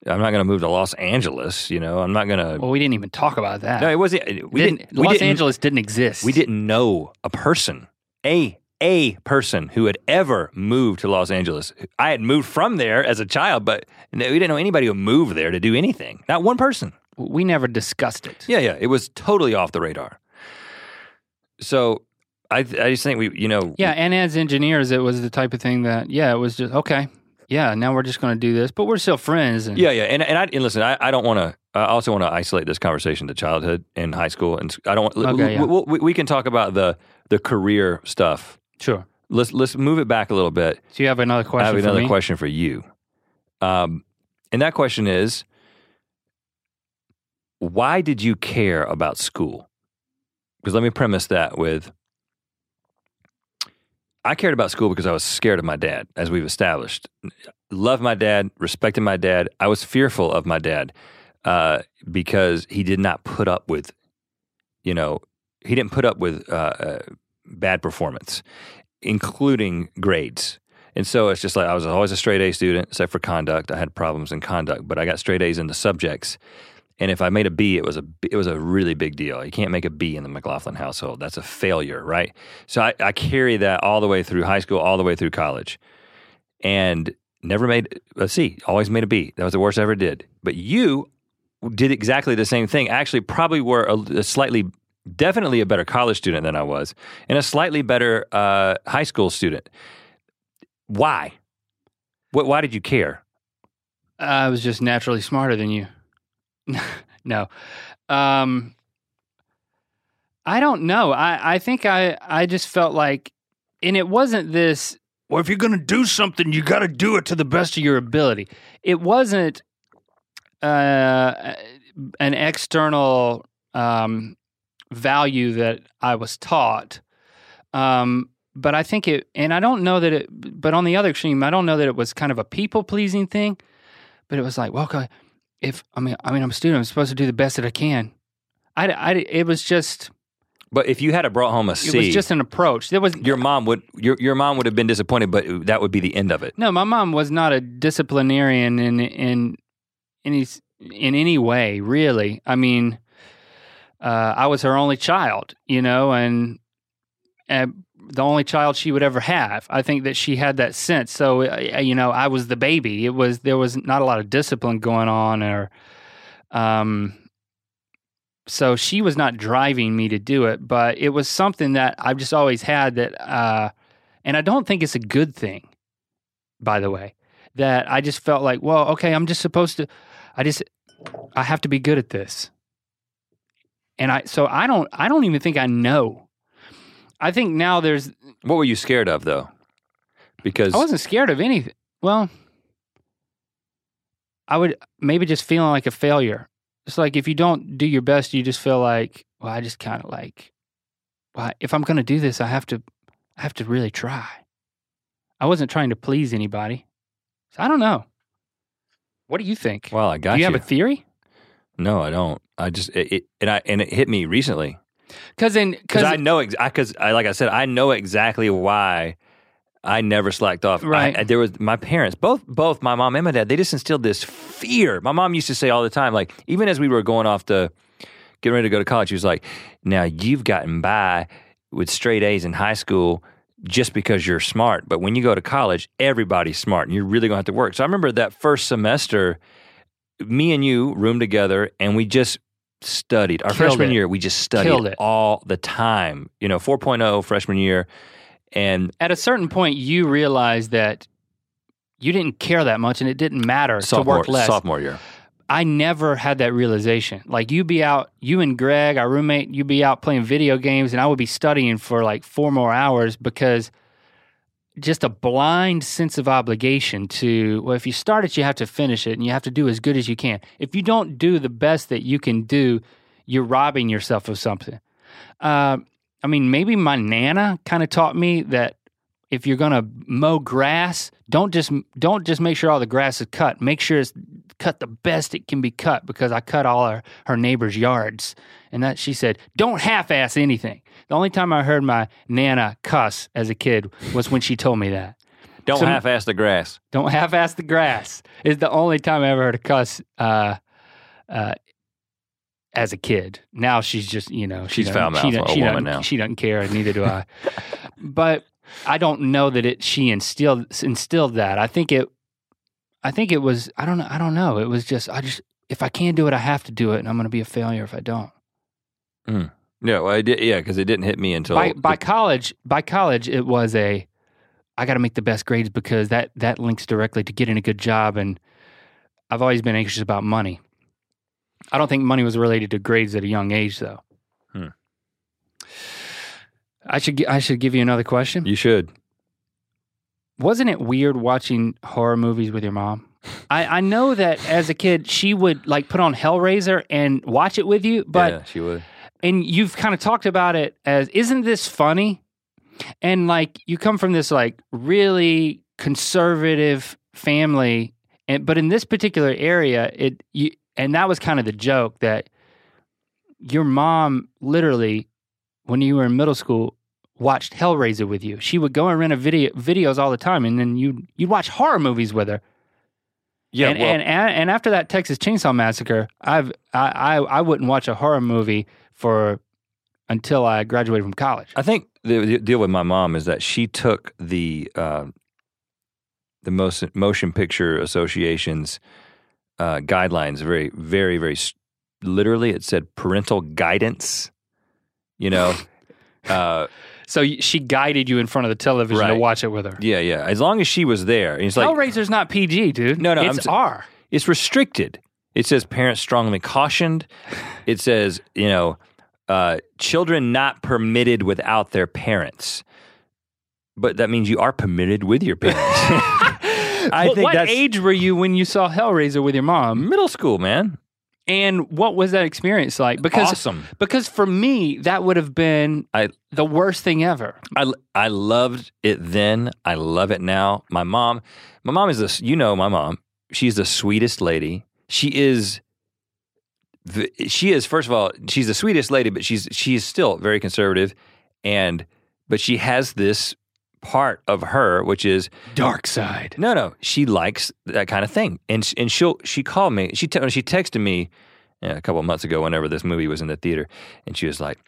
I'm not going to move to Los Angeles. You know, I'm not going to. well, we didn't even talk about that. no, it wasn't. We Didn't- didn't. We Los didn't, Angeles didn't exist. We didn't know a person, a a person who had ever moved to Los Angeles. I had moved from there as a child, but we didn't know anybody who moved there to do anything. Not one person. We never discussed it. Yeah, yeah, it was totally off the radar. So I, I just think we, you know, Yeah, and as engineers, it was the type of thing that, yeah, it was just okay. Yeah, now we're just going to do this, but we're still friends. And yeah, yeah, and and I and listen, I, I don't want to. I also want to isolate this conversation to childhood and high school, and I don't. Okay, yeah. we, we, we can talk about the the career stuff. sure. Let's let's move it back a little bit. So you have another question I have for another me? question for you, um, and that question is, why did you care about school? Because let me premise that with I cared about school because I was scared of my dad, as we've established. Loved my dad, respected my dad. I was fearful of my dad uh, because he did not put up with, you know, he didn't put up with uh, uh, bad performance, including grades. And so it's just like I was always a straight A student, except for conduct. I had problems in conduct, but I got straight A's in the subjects. And if I made a B, it was a it was a really big deal. You can't make a B in the McLaughlin household. That's a failure, right? So I, I carry that all the way through high school, all the way through college, and never made a C. Always made a B. That was the worst I ever did. But you did exactly the same thing. Actually, probably were a, a slightly definitely a better college student than I was, and a slightly better uh, high school student. Why? What? Why did you care? I was just naturally smarter than you. no. Um, I don't know. I, I think I, I just felt like, and it wasn't this, well, if you're going to do something, you got to do it to the best of your ability. It wasn't uh, an external um, value that I was taught. Um, but I think it, and I don't know that it, but on the other extreme, I don't know that it was kind of a people pleasing thing, but it was like, well, if, I mean, I mean, I'm a student, I'm supposed to do the best that I can. I, I, it was just, But if you had brought home a it was just an approach. There was, your mom would your your mom would have been disappointed, but that would be the end of it. no, my mom was not a disciplinarian in, in any, in any way, really. I mean, uh, I was her only child, you know, and, and the only child she would ever have. I think that she had that sense. So, uh, you know, I was the baby. It was there was not a lot of discipline going on, or, um, so she was not driving me to do it, but it was something that I've just always had that, uh, and I don't think it's a good thing. By the way, that I just felt like, well, okay, I'm just supposed to. I just I have to be good at this. And I so I don't I don't even think I know. I think now there's What were you scared of though? Because I wasn't scared of anything. Well, I would maybe just feeling like a failure. It's like if you don't do your best, you just feel like, well, I just kind of like, well, if I'm going to do this, I have to, I have to really try. I wasn't trying to please anybody. So I don't know. What do you think? well, I got do you, you. have a theory? no, I don't. I just it, it and I and it hit me recently Because in because I know because I, like I said I know exactly why I never slacked off. I- Right. I- there was my parents, both both my mom and my dad. They just instilled this fear. My mom used to say all the time, like even as we were going off to getting ready to go to college, she was like, "Now you've gotten by with straight A's in high school." Just because you're smart, but when you go to college, everybody's smart, and you're really gonna have to work. So I remember that first semester, me and you roomed together, and we just studied. Our Killed freshman it. year, we just studied it. all the time. You know, 4.0 freshman year, and at a certain point, you realize that you didn't care that much, and it didn't matter sophomore to work less. sophomore year. I never had that realization. Like you be out, you and Greg, our roommate, you be out playing video games, and I would be studying for like four more hours because just a blind sense of obligation to well, if you start it, you have to finish it, and you have to do as good as you can. If you don't do the best that you can do, you're robbing yourself of something. Uh, I mean, maybe my nana kind of taught me that if you're gonna mow grass, don't just don't just make sure all the grass is cut. Make sure it's cut the best it can be cut because I cut all her, her neighbors' yards. And that she said, don't half ass anything. The only time I heard my nana cuss as a kid was when she told me that. Don't So- half-ass the grass. Don't half ass the grass is the only time I ever heard a cuss uh, uh, as a kid. Now she's just, you know, She's doesn't- foul-mouthed she, a she woman doesn't- now. She doesn't care, and neither do I. but I don't know that it she instilled instilled that. I think it I think it was I don't know I don't know. It was just I just if I can't do it, I have to do it, and I'm going to be a failure if I don't. Yeah, well, I did. Yeah, because it didn't hit me until by by the- college, by college, it was a I got to make the best grades because that that links directly to getting a good job, and I've always been anxious about money. I don't think money was related to grades at a young age, though. Hmm. I should I should give you another question. you should. Wasn't it weird watching horror movies with your mom? I, I know that as a kid she would like put on Hellraiser and watch it with you, but yeah, she would. and you've kind of talked about it as isn't this funny and like you come from this like really conservative family and but in this particular area it you and that was kind of the joke that your mom literally when you were in middle school watched Hellraiser with you she would go and rent a video videos all the time and then you you'd watch horror movies with her Yeah, and, well, and, and and after that Texas Chainsaw Massacre, I've I, I I wouldn't watch a horror movie for until I graduated from college. I think the, the deal with my mom is that she took the uh, the most motion picture association's uh, guidelines very, very, very literally. It said parental guidance, You know, uh, So she guided you in front of the television to watch it with her. yeah, yeah. As long as she was there, and it's like Hellraiser's not PG, dude. No, no, I'm it's s- R. it's restricted. It says parents strongly cautioned. It says you know, uh, children not permitted without their parents. But that means you are permitted with your parents. I what think what age were you when you saw Hellraiser with your mom? middle school, man. And what was that experience like? Because awesome. because for me, that would have been I the worst thing ever. I I loved it then. I love it now. My mom, my mom is this. You know, my mom. She's the sweetest lady. She is. the- She is first of all, she's the sweetest lady, but she's she is still very conservative, and but she has this part of her which is Dark side. no, no. She likes that kind of thing, and and she'll she called me. She te- she texted me uh, a couple of months ago whenever this movie was in the theater, and she was like,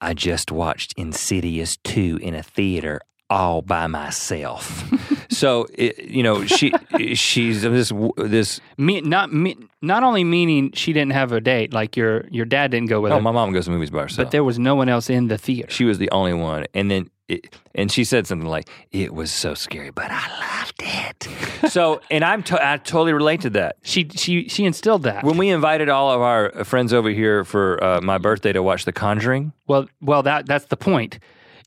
"I just watched Insidious two in a theater all by myself." so it, you know she she's this this. Me, not me, not only meaning she didn't have a date, like your your dad didn't go with Oh, her, my mom goes to movies by herself. but there was no one else in the theater. she was the only one, and then. It, and she said something like, "It was so scary, but I loved it." so, and I'm to- I totally relate to that. She she she instilled that. When we invited all of our friends over here for uh, my birthday to watch The Conjuring, well, well, that that's the point.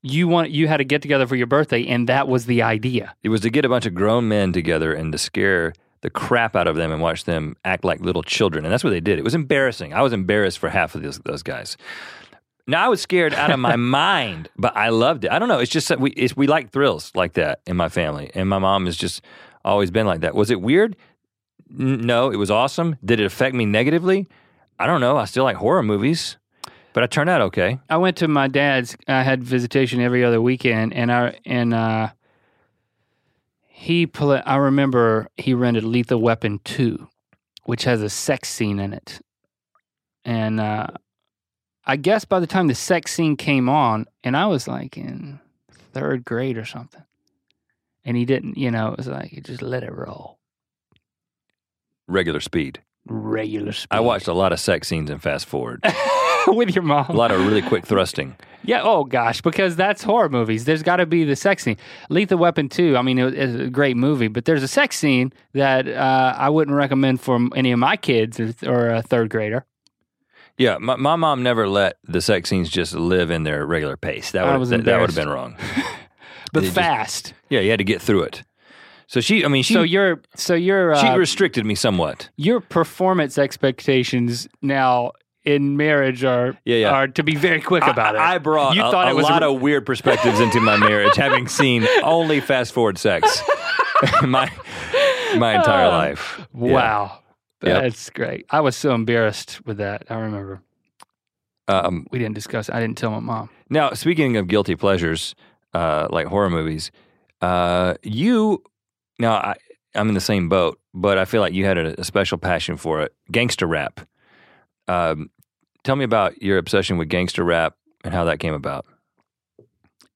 You want you had to get together for your birthday, and that was the idea. it was to get a bunch of grown men together and to scare the crap out of them and watch them act like little children. And that's what they did. It was embarrassing. I was embarrassed for half of those, those guys. Now I was scared out of my mind, but I loved it. I don't know. It's just that we it's, we like thrills like that in my family, and my mom has just always been like that. Was it weird? N- No, it was awesome. Did it affect me negatively? I don't know. I still like horror movies, but I turned out okay. I went to my dad's. I had visitation every other weekend, and I and uh, he. Pl- I remember he rented Lethal Weapon two, which has a sex scene in it, and uh, I guess by the time the sex scene came on, and I was like in third grade or something, and he didn't. You know, it was like he just let it roll, Regular speed. regular speed. I watched a lot of sex scenes in Fast Forward. with your mom. A lot of really quick thrusting. Yeah. Oh gosh, because that's horror movies. There's got to be the sex scene. Lethal Weapon two. I mean, it, it's a great movie, but there's a sex scene that uh, I wouldn't recommend for any of my kids or, or a third grader. Yeah, my, my mom never let the sex scenes just live in their regular pace. That would that, that would have been wrong. But just- fast. Yeah, you had to get through it. So she, I mean, she so your so your she uh, restricted me somewhat. your performance expectations now in marriage are Yeah, yeah. are to be very quick about it. I, I brought You a, thought a it was lot re- of weird perspectives into my marriage, having seen only fast forward sex my my entire Oh, life. Yeah. Wow, Yep. that's great. I was so embarrassed with that. I remember Um, we didn't discuss. it. I didn't tell my mom. now, speaking of guilty pleasures, uh, like horror movies, uh, you now I, I'm in the same boat, but I feel like you had a, a special passion for it. Gangster rap. Um, tell me about your obsession with gangster rap and how that came about.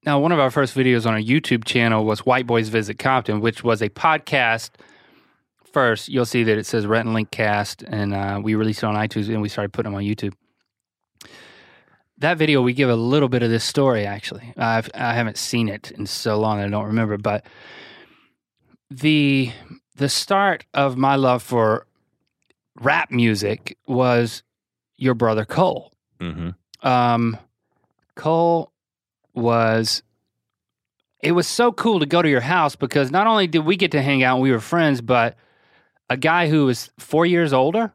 Now, one of our first videos on our YouTube channel was White Boys Visit Compton, which was a podcast. First, you'll see that it says Rhett and Link Cast, and uh, we released it on iTunes and we started putting them on YouTube. That video, we give a little bit of this story, actually. I've, I haven't seen it in so long, I don't remember, but the the start of my love for rap music was your brother Cole Mm-hmm. um, Cole was. It was so cool to go to your house because not only did we get to hang out and we were friends, but a guy who was four years older,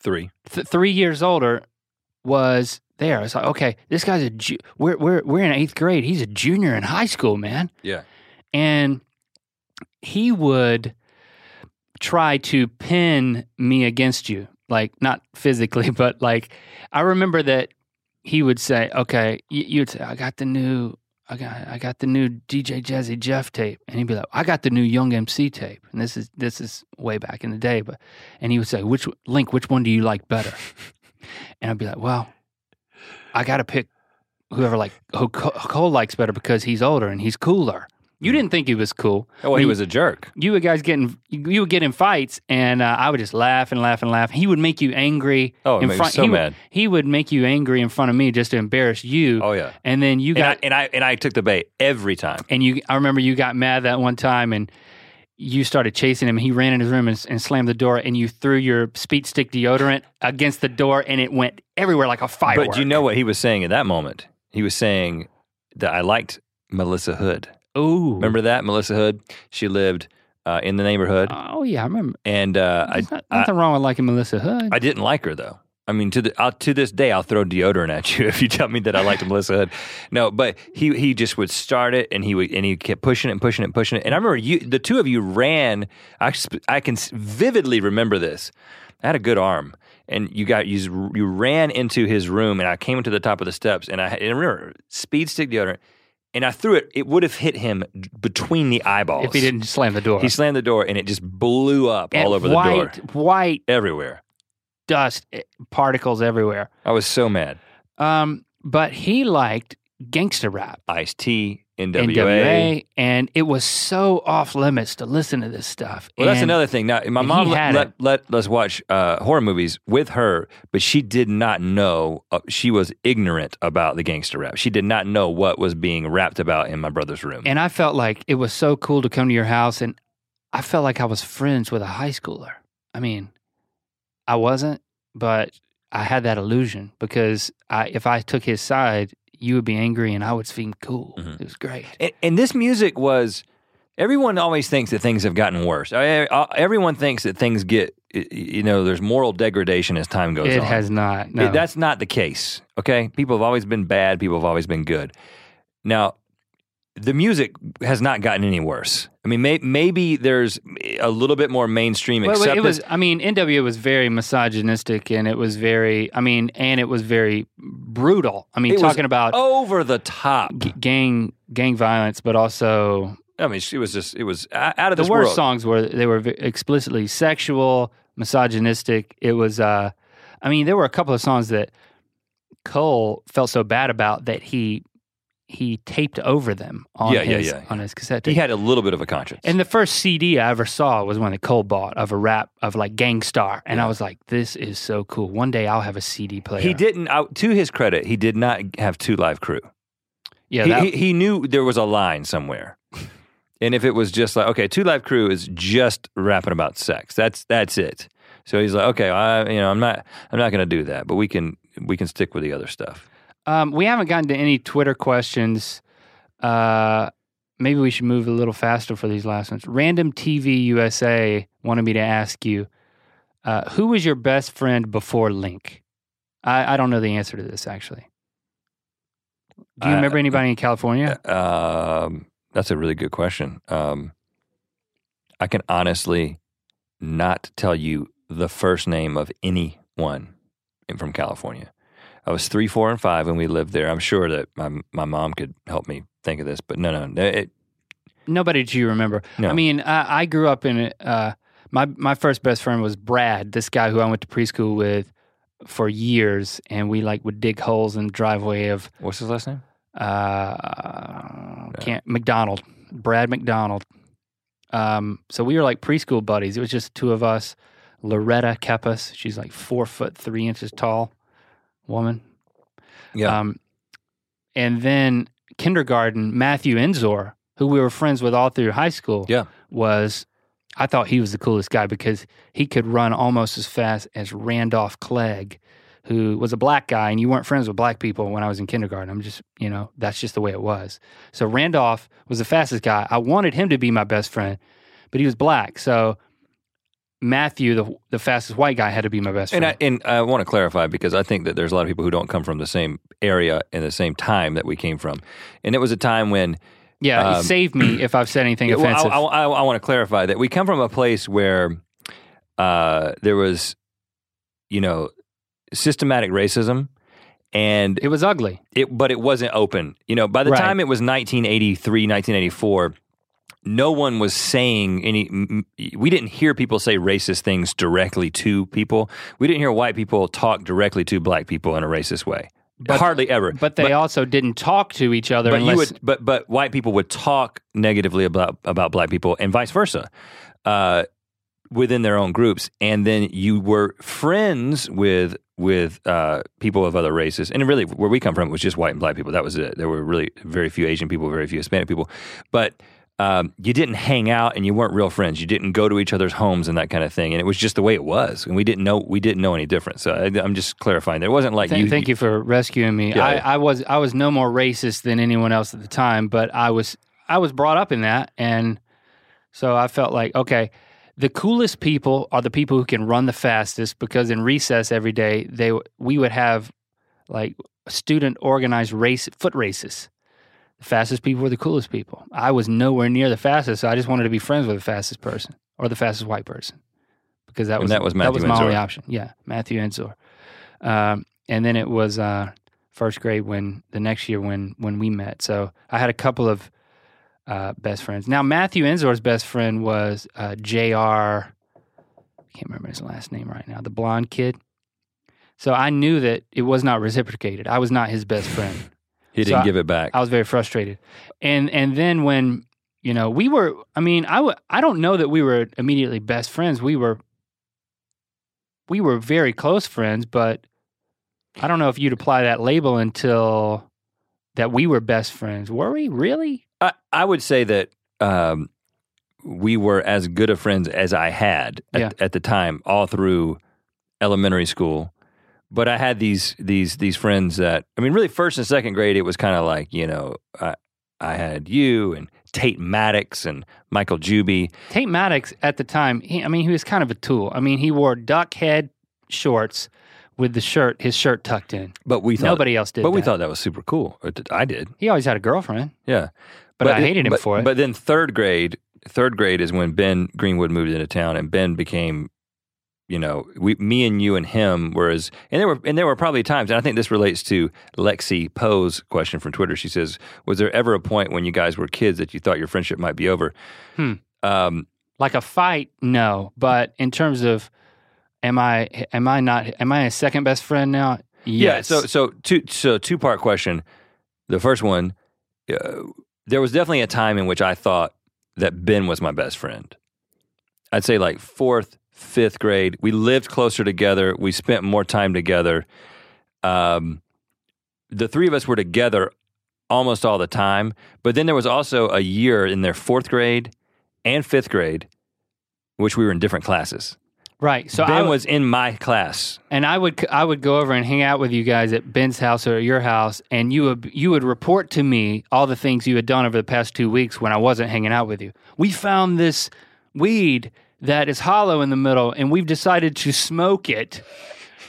Three. th- three years older, was there. It's like, okay, this guy's a ju- we're we're we're in eighth grade. He's a junior in high school, man Yeah. and he would try to pin me against you like not physically but like i remember that he would say okay you, you'd say i got the new I got, I got the new DJ Jazzy Jeff tape, and he'd be like, "I got the new Young MC tape." And this is this is way back in the day, but and he would say, "Which Link? Which one do you like better?" And I'd be like, "Well, I got to pick whoever like who Cole likes better because he's older and he's cooler." You didn't think he was cool. Oh, he You- was a jerk. you would guys getting you would get in fights and uh, I would just laugh and laugh and laugh. He would make you angry. Oh, in front. so he would- mad. he would make you angry in front of me just to embarrass you. Oh yeah. And then you And I, got and I and I took the bait every time. and you. I remember you got mad that one time and. You started chasing him. He ran in his room and, and slammed the door, and you threw your speed stick deodorant against the door, and it went everywhere like a firework. But you know what he was saying at that moment? He was saying that I liked Melissa Hood. Ooh, Remember that Melissa Hood? She lived uh, in the neighborhood, Oh yeah, I remember. and uh, I, not- nothing wrong with liking Melissa Hood. I didn't like her though. I mean, to the I'll, to this day, I'll throw deodorant at you if you tell me that I liked Melissa Hood. No, but he he just would start it, and he would and he kept pushing it and pushing it and pushing it. And I remember you, the two of you ran. I I can vividly remember this. I had a good arm, and you got you you ran into his room, and I came to the top of the steps, and I, and I remember speed stick deodorant, and I threw it. It would have hit him between the eyeballs if he didn't slam the door, He slammed the door, and it just blew up And all over the white, door, White white. everywhere. dust eh, particles everywhere. I was so mad. Um, but he liked gangster rap, Ice T, NWA. NWA, and it was so off limits to listen to this stuff. Well, that's another thing. Now, my mom let, let, let, us watch uh, horror movies with her, but she did not know. Uh, she was ignorant about the gangster rap. She did not know what was being rapped about in my brother's room. And I felt like it was so cool to come to your house, and I felt like I was friends with a high schooler. I mean, I wasn't, but I had that illusion because I, if I took his side, you would be angry, and I would seem cool. Mhm. It was great. and, and this music was. Everyone always thinks that things have gotten worse. I- I- Everyone thinks that things get, you know, there's moral degradation as time goes It on. has not. No. It- that's not the case. Okay, people have always been bad. People have always been good. Now, the music has not gotten any worse. I mean, may, maybe there's a little bit more mainstream Well, acceptance. it was. I mean, NWA was very misogynistic, and it was very. I mean, and it was very brutal. I mean, It talking about over the top. g- gang gang violence, but also I mean, it was just it was out of the worst world. songs were they were explicitly sexual, misogynistic. It was. uh I mean, there were a couple of songs that Cole felt so bad about that he he taped over them on Yeah, yeah, his yeah, on his cassette He had a little bit of a conscience. And the first CD I ever saw was one that Cole bought of a rap of like Gang Starr, and I was like, "This is so cool. One day I'll have a CD player." he didn't. Out to his credit, he did not have two live crew. yeah. he, that- he, he knew there was a line somewhere. And if it was just like, okay, Two Live Crew is just rapping about sex. That's that's it. So he's like, okay, I you know, I'm not I'm not going to do that, but we can we can stick with the other stuff. Um, we haven't gotten to any Twitter questions. Uh, maybe we should move a little faster for these last ones. Random TV USA wanted me to ask you, uh, who was your best friend before Link? I, I don't know the answer to this actually. Do you Uh, remember anybody in California? Um, that's a really good question. Um, I can honestly not tell you the first name of anyone from California. I was three, four, and five when we lived there. I'm sure that my my mom could help me think of this, but no, no, it, Nobody do you remember? No. I mean, I, I grew up in. Uh, my my first best friend was Brad, this guy who I went to preschool with for years, and we like would dig holes in the driveway of what's his last name? uh, can't McDonald, Brad McDonald. Um, so we were like preschool buddies. It was just two of us. Loretta Kepis, she's like four foot three inches tall, woman. Yeah, Um, and then kindergarten, Matthew Enzor, who we were friends with all through high school, Yeah. was I thought he was the coolest guy because he could run almost as fast as Randolph Clegg, who was a black guy, and you weren't friends with black people when I was in kindergarten. I'm just, you know, that's just the way it was. So Randolph was the fastest guy. I wanted him to be my best friend, but he was black. So Matthew, the the fastest white guy, had to be my best and friend. I, and I want to clarify because I think that there's a lot of people who don't come from the same area and the same time that we came from, and it was a time when yeah, um, save me if I've said anything well, offensive. I, I, I, want to clarify that we come from a place where uh, there was, you know, systematic racism, and it was ugly. it, but it wasn't open. You know, by the Right. time it was 1983, 1984, no one was saying any. We didn't hear people say racist things directly to people. We didn't hear white people talk directly to black people in a racist way. but, hardly ever. But they also didn't talk to each other but unless you would, but but white people would talk negatively about about black people, and vice versa, uh, within their own groups. And then you were friends with with uh, people of other races, and really, where we come from, it was just white and black people. That was it. There were really very few Asian people, very few Hispanic people, but. Um, you didn't hang out and you weren't real friends. You didn't go to each other's homes and that kind of thing. And it was just the way it was, and we didn't know we didn't know any difference. So I, I'm just clarifying. There wasn't like Thank, you. thank you for rescuing me. Yeah. I, I was I was no more racist than anyone else at the time, but I was I was brought up in that, and so I felt like okay, the coolest people are the people who can run the fastest because in recess every day they we would have like student organized race foot races. The fastest people were the coolest people. I was nowhere near the fastest, so I just wanted to be friends with the fastest person or the fastest white person because that And was that was that was my only option. Yeah, Matthew Enzor. Um, and then it was uh, first grade when the next year when when we met. So I had a couple of uh, best friends. Now Matthew Enzor's best friend was uh, Jr. I can't remember his last name right now. The blonde kid. So I knew that it was not reciprocated. I was not his best friend. He didn't I- give it back. I was very frustrated. And and then when you know we were, I mean, I w- I don't know that we were immediately best friends. We were we were very close friends, but I don't know if you'd apply that label until that we were best friends. Were we really? I, I would say that um, we were as good of friends as I had at, Yeah. at the time, all through elementary school. But I had these these these friends that I mean, really, first and second grade, it was kind of like you know, I, I had you and Tate Maddox and Michael Juby. Tate Maddox at the time, he, I mean, he was kind of a tool. I mean, he wore duck head shorts with the shirt, his shirt tucked in. But we thought, Nobody else did. But we that. thought that was super cool. I did, he always had a girlfriend, yeah. but, I hated him but, for it. But then third grade, third grade is when Ben Greenwood moved into town, and Ben became, you know, we, me and you and him. Whereas, and there were and there were probably times, and I think this relates to Lexi Poe's question from Twitter. She says, "Was there ever a point when you guys were kids that you thought your friendship might be over?" Hmm. Um, like a fight no but in terms of am i am i not am i a second best friend now Yeah. So so two so two part question. The first one, uh, there was definitely a time in which I thought that Ben was my best friend. I'd say like fourth, fifth grade. We lived closer together. We spent more time together. Um, the three of us were together almost all the time. But then there was also a year in their fourth grade and fifth grade, which we were in different classes. right so ben I, was in my class. and i would i would go over and hang out with you guys at ben's house or at your house and you would you would report to me all the things you had done over the past two weeks when i wasn't hanging out with you we found this weed that is hollow in the middle and we've decided to smoke it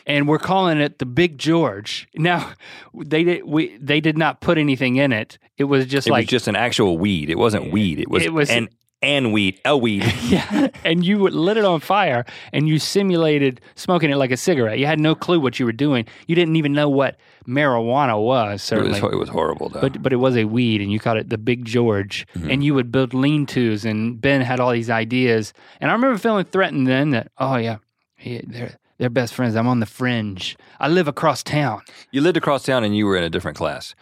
and we're calling it the Big George. Now, they did we they did not put anything in it. It was just It like was just an actual weed. It wasn't weed. It was, It was- an and weed, a weed. yeah, and you would lit it on fire and you simulated smoking it like a cigarette. You had no clue what you were doing. You didn't even know what marijuana was. It was, Certainly. it was horrible though. but but it was a weed, and you called it the Big George. Mm-hmm. And you would build lean-tos, and Ben had all these ideas. And I remember feeling threatened then that oh yeah, he, they're they're best friends. I'm on the fringe. I live across town, you lived across town and you were in a different class.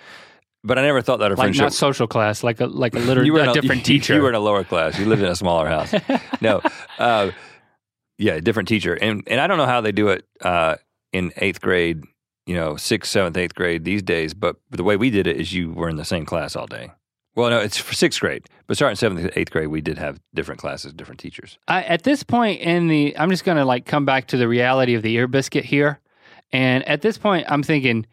But I never thought that a like friendship. not social class, like a like a liter- you were a a different you- teacher. You were in a lower class. You lived in a smaller house. no, uh, yeah, a different teacher. And and I don't know how they do it uh, in eighth grade. You know, sixth, seventh, eighth grade these days. But the way we did it is you were in the same class all day. Well, no, it's for sixth grade. But starting seventh, eighth grade, we did have different classes, different teachers. I, at this point in the, I'm just going to like come back to the reality of the ear biscuit here. And at this point, I'm thinking,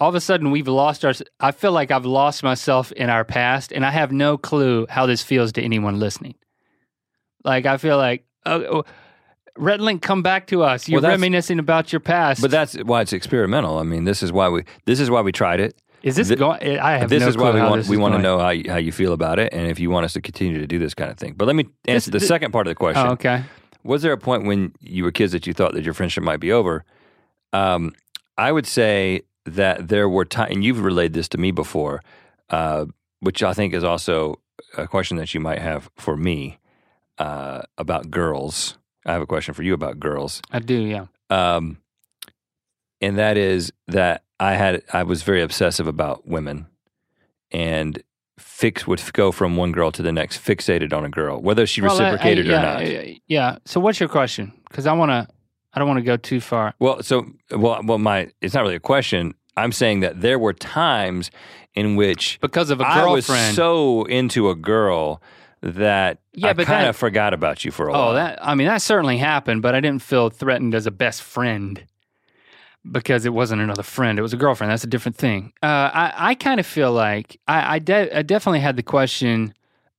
all of a sudden, we've lost our. I feel like I've lost myself in our past, and I have no clue how this feels to anyone listening. Like I feel like, oh, oh, Rhett Link, come back to us. You're Well, reminiscing about your past. But that's why it's experimental. I mean, this is why we this is why we tried it. is this thi- going? I have this no is clue why we want this we want to know how you, how you feel about it, and if you want us to continue to do this kind of thing. But let me answer the thi- second part of the question. Oh, okay. Was there a point when you were kids that you thought that your friendship might be over? Um, I would say that there were times, and you've relayed this to me before, uh, which I think is also a question that you might have for me uh, about girls. I have a question for you about girls I do. Yeah. um, and that is that I had I was very obsessive about women, and fix would go from one girl to the next, fixated on a girl, whether she Well, I- I- reciprocated yeah, or not. yeah, Yeah. So what's your question? Because I want to. I don't want to go too far. Well, so well, well, my it's not really a question. I'm saying that there were times in which Because of a I was girlfriend. so into a girl that Yeah, I kind of forgot about you for a while. Oh, that I mean that certainly happened, but I didn't feel threatened as a best friend because it wasn't another friend; it was a girlfriend. That's a different thing. Uh, I I kind of feel like I I, de- I definitely had the question.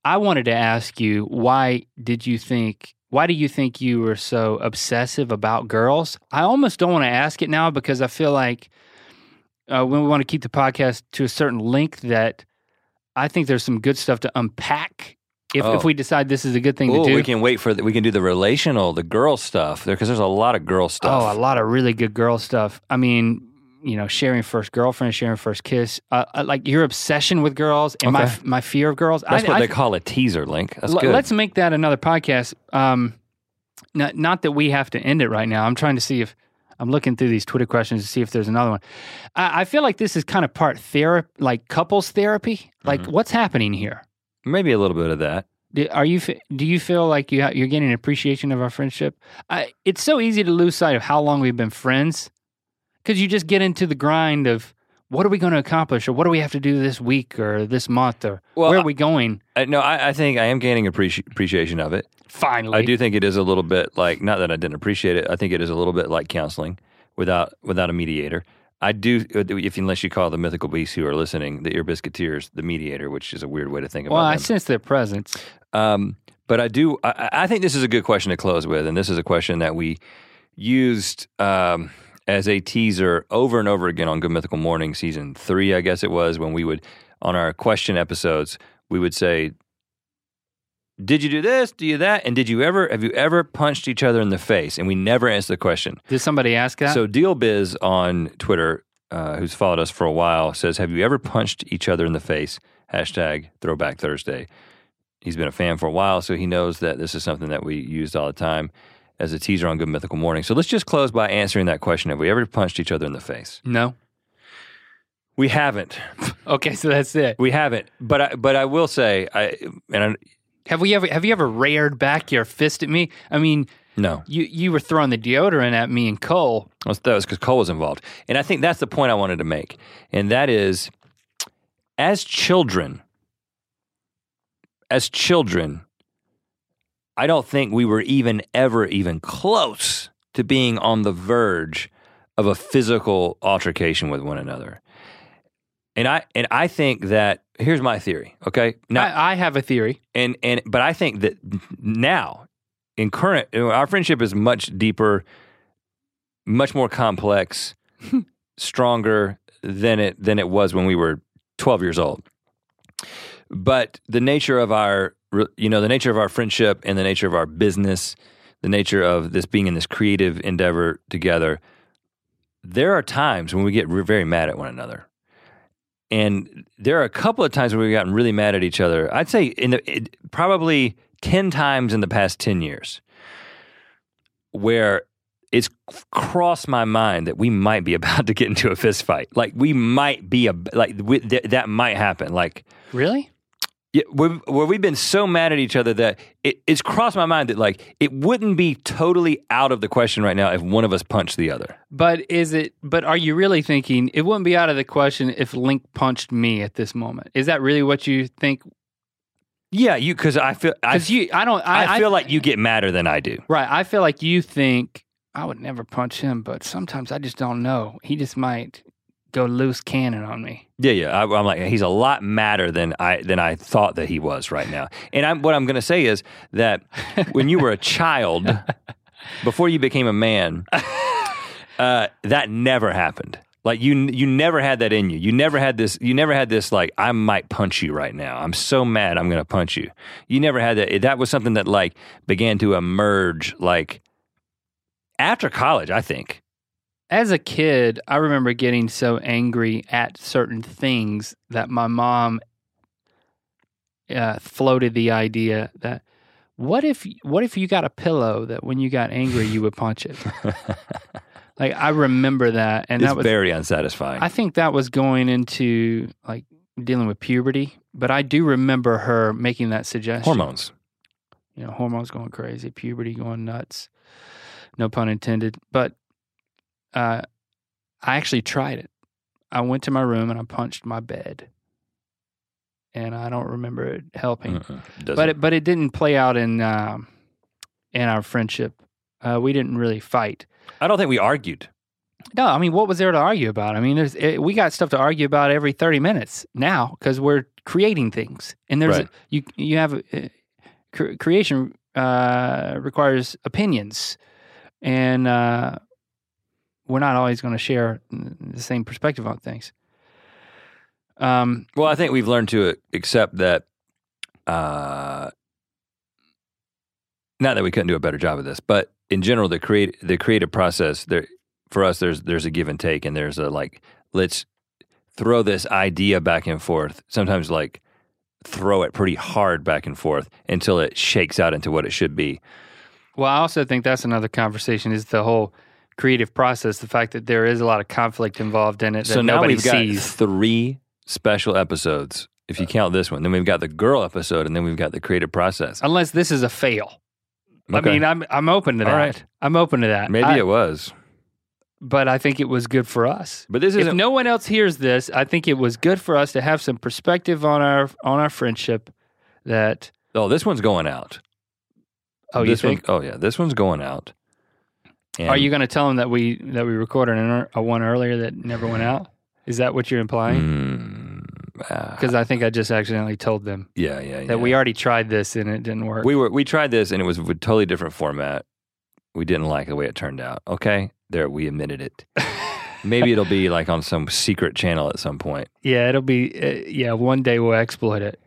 I wanted to ask you why did you think why do you think you were so obsessive about girls? I almost don't want to ask it now because I feel like uh, when we want to keep the podcast to a certain length that I think there's some good stuff to unpack. If, Oh. if we decide this is a good thing Ooh, to do, we can wait for the, we can do the relational, the girl stuff there because there's a lot of girl stuff. Oh, a lot of really good girl stuff. I mean, you know, sharing first girlfriend, sharing first kiss, uh, uh, like your obsession with girls and my my fear of girls. That's I, what I- they call a teaser link. That's l- good. Let's make that another podcast. Um, not not that we have to end it right now. I'm trying to see if I'm looking through these Twitter questions to see if there's another one. I, I feel like this is kind of part therapy, like couples therapy. Like, Mm-hmm. what's happening here? Maybe a little bit of that. Do- Are you? Do you feel like you ha- you're getting an appreciation of our friendship? I, it's so easy to lose sight of how long we've been friends because you just get into the grind of what are we going to accomplish or what do we have to do this week or this month or Well, where are we going? Uh, no, I, I think I am gaining appreci- appreciation of it. Finally, I do think it is a little bit like not that I didn't appreciate it. I think it is a little bit like counseling without without a mediator. I do, if unless you call the mythical beasts who are listening, the ear biscuiteers, the mediator, which is a weird way to think about it. Well, I them. sense their presence. Um, but I do. I, I I think this is a good question to close with, and this is a question that we used um, as a teaser over and over again on Good Mythical Morning season three, I guess it was, when we would on our question episodes we would say, "Did you do this? Do you that? And did you ever have you ever punched each other in the face?" And we never answer the question. Did somebody ask that? So Deal Biz on Twitter, uh, who's followed us for a while, says, "Have you ever punched each other in the face?" Hashtag Throwback Thursday. He's been a fan for a while, so he knows that this is something that we used all the time as a teaser on Good Mythical Morning. So let's just close by answering that question: Have we ever punched each other in the face? no. We haven't. Okay, so that's it. We haven't. But I, but I will say, I and I, Have we ever? Have you ever reared back your fist at me? I mean, no, you you were throwing the deodorant at me and Cole. Well, that was because Cole was involved. And I think that's the point I wanted to make. And that is, as children, as children, I don't think we were even ever even close to being on the verge of a physical altercation with one another. And I and I think that here's my theory. Okay, now I, I have a theory. and and but I think that now in current our friendship is much deeper, much more complex, stronger than it than it was when we were 12 years old. But the nature of our you know the nature of our friendship and the nature of our business, the nature of this being in this creative endeavor together, there are times when we get very mad at one another. And there are a couple of times where we've gotten really mad at each other. I'd say in the it, probably ten times in the past ten years, where it's crossed my mind that we might be about to get into a fist fight. Like we might be a like we, th- that might happen. Like Really? Yeah, where, where we've been so mad at each other that it, it's crossed my mind that like it wouldn't be totally out of the question right now if one of us punched the other. But is it? But are you really thinking it wouldn't be out of the question if Link punched me at this moment? Is that really what you think? Yeah, you because I feel Because you, I don't. I, I feel like you get madder than I do. right. I feel like you think I would never punch him, but sometimes I just don't know. He just might go loose cannon on me. Yeah, yeah. I, I'm like he's a lot madder than I than I thought that he was right now. And I'm, what I'm going to say is that when you were a child, before you became a man, uh, that never happened. Like you, you never had that in you. You never had this. You never had this. Like I might punch you right now. I'm so mad. I'm going to punch you. You never had that. That was something that like began to emerge like after college. I think. As a kid, I remember getting so angry at certain things that my mom uh, floated the idea that what if what if you got a pillow that when you got angry you would punch it. Like I remember that, and it's that was. very unsatisfying. I think that was going into like dealing with puberty, but I do remember her making that suggestion. Hormones. you know, hormones going crazy, puberty going nuts. No pun intended. But uh, I actually tried it. I went to my room and I punched my bed, and I don't remember it helping. Doesn't- But it, but it didn't play out in um, in our friendship. Uh, we didn't really fight. I don't think we argued. No, I mean, what was there to argue about? I mean, there's it, we got stuff to argue about every thirty minutes now because we're creating things, and there's Right. you you have uh, cre- creation uh, requires opinions, and uh, we're not always going to share the same perspective on things. Um, Well, I think we've learned to accept that. Uh, not that we couldn't do a better job of this, but in general, the create the creative process there for us, there's there's a give and take, and there's a like let's throw this idea back and forth. Sometimes like throw it pretty hard back and forth until it shakes out into what it should be. well, I also think that's another conversation. Is the whole creative process, the fact that there is a lot of conflict involved in it that so now nobody we've got sees. three special episodes. If you uh, count this one, then we've got the girl episode, and then we've got the creative process. Unless this is a fail. okay. I mean, I'm I'm open to that. Right. I'm open to that. Maybe I- it was, but I think it was good for us. but this If isn't. no one else hears this, I think it was good for us to have some perspective on our on our friendship. That oh, this one's going out. oh, you this think? One, oh yeah, this one's going out. And Are you going to tell them that we that we recorded an, a one earlier that never went out? Is that what you're implying? Mm, ah, Because I think I just accidentally told them yeah, yeah, yeah. that we already tried this and it didn't work. we were we tried this and it was a totally different format. We didn't like the way it turned out. Okay, there we admitted it. Maybe it'll be like on some secret channel at some point. yeah, it'll be. Uh, yeah, one day we'll exploit it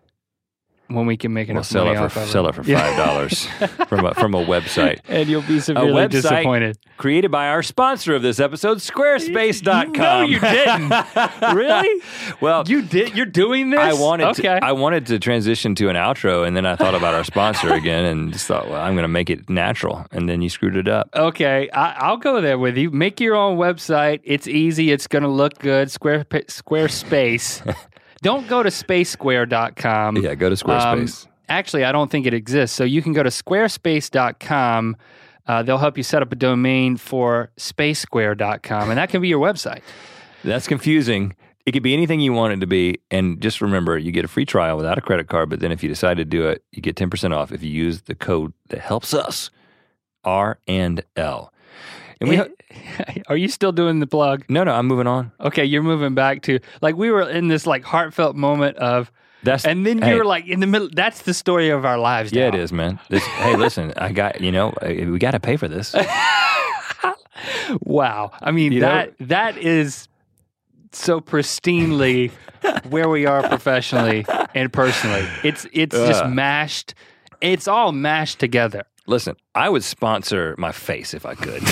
when we can make We'll sell money it off for of sell it. for five dollars from a from a website and you'll be uh, severely website disappointed. created by our sponsor of this episode, Squarespace.com. No, you didn't. really? well, You did. You're doing this. I wanted Okay. to, I wanted to transition to an outro, and then I thought about our sponsor again, and just thought, well, I'm going to make it natural, and then you screwed it up. okay, I, I'll go there with you. Make your own website. It's easy. It's going to look good. Square Squarespace. Don't go to spacesquare.com. Yeah, go to Squarespace. Um, actually, I don't think it exists. So you can go to squarespace.com. Uh, they'll help you set up a domain for spacesquare.com, and that can be your website. That's confusing. It could be anything you want it to be, and just remember, you get a free trial without a credit card. But then, if you decide to do it, you get ten percent off if you use the code that helps us, R and L. And we, Are you still doing the plug? no, no, I'm moving on. Okay, you're moving back to like we were in this like heartfelt moment of, That's and then hey, you were like in the middle. That's the story of our lives. Yeah, now. it is, man. This, hey, listen, I got you know uh, we got to pay for this. Wow. I mean You know- that that is so pristinely where we are professionally and personally. It's it's just mashed. It's all mashed together. Listen, I would sponsor my face if I could.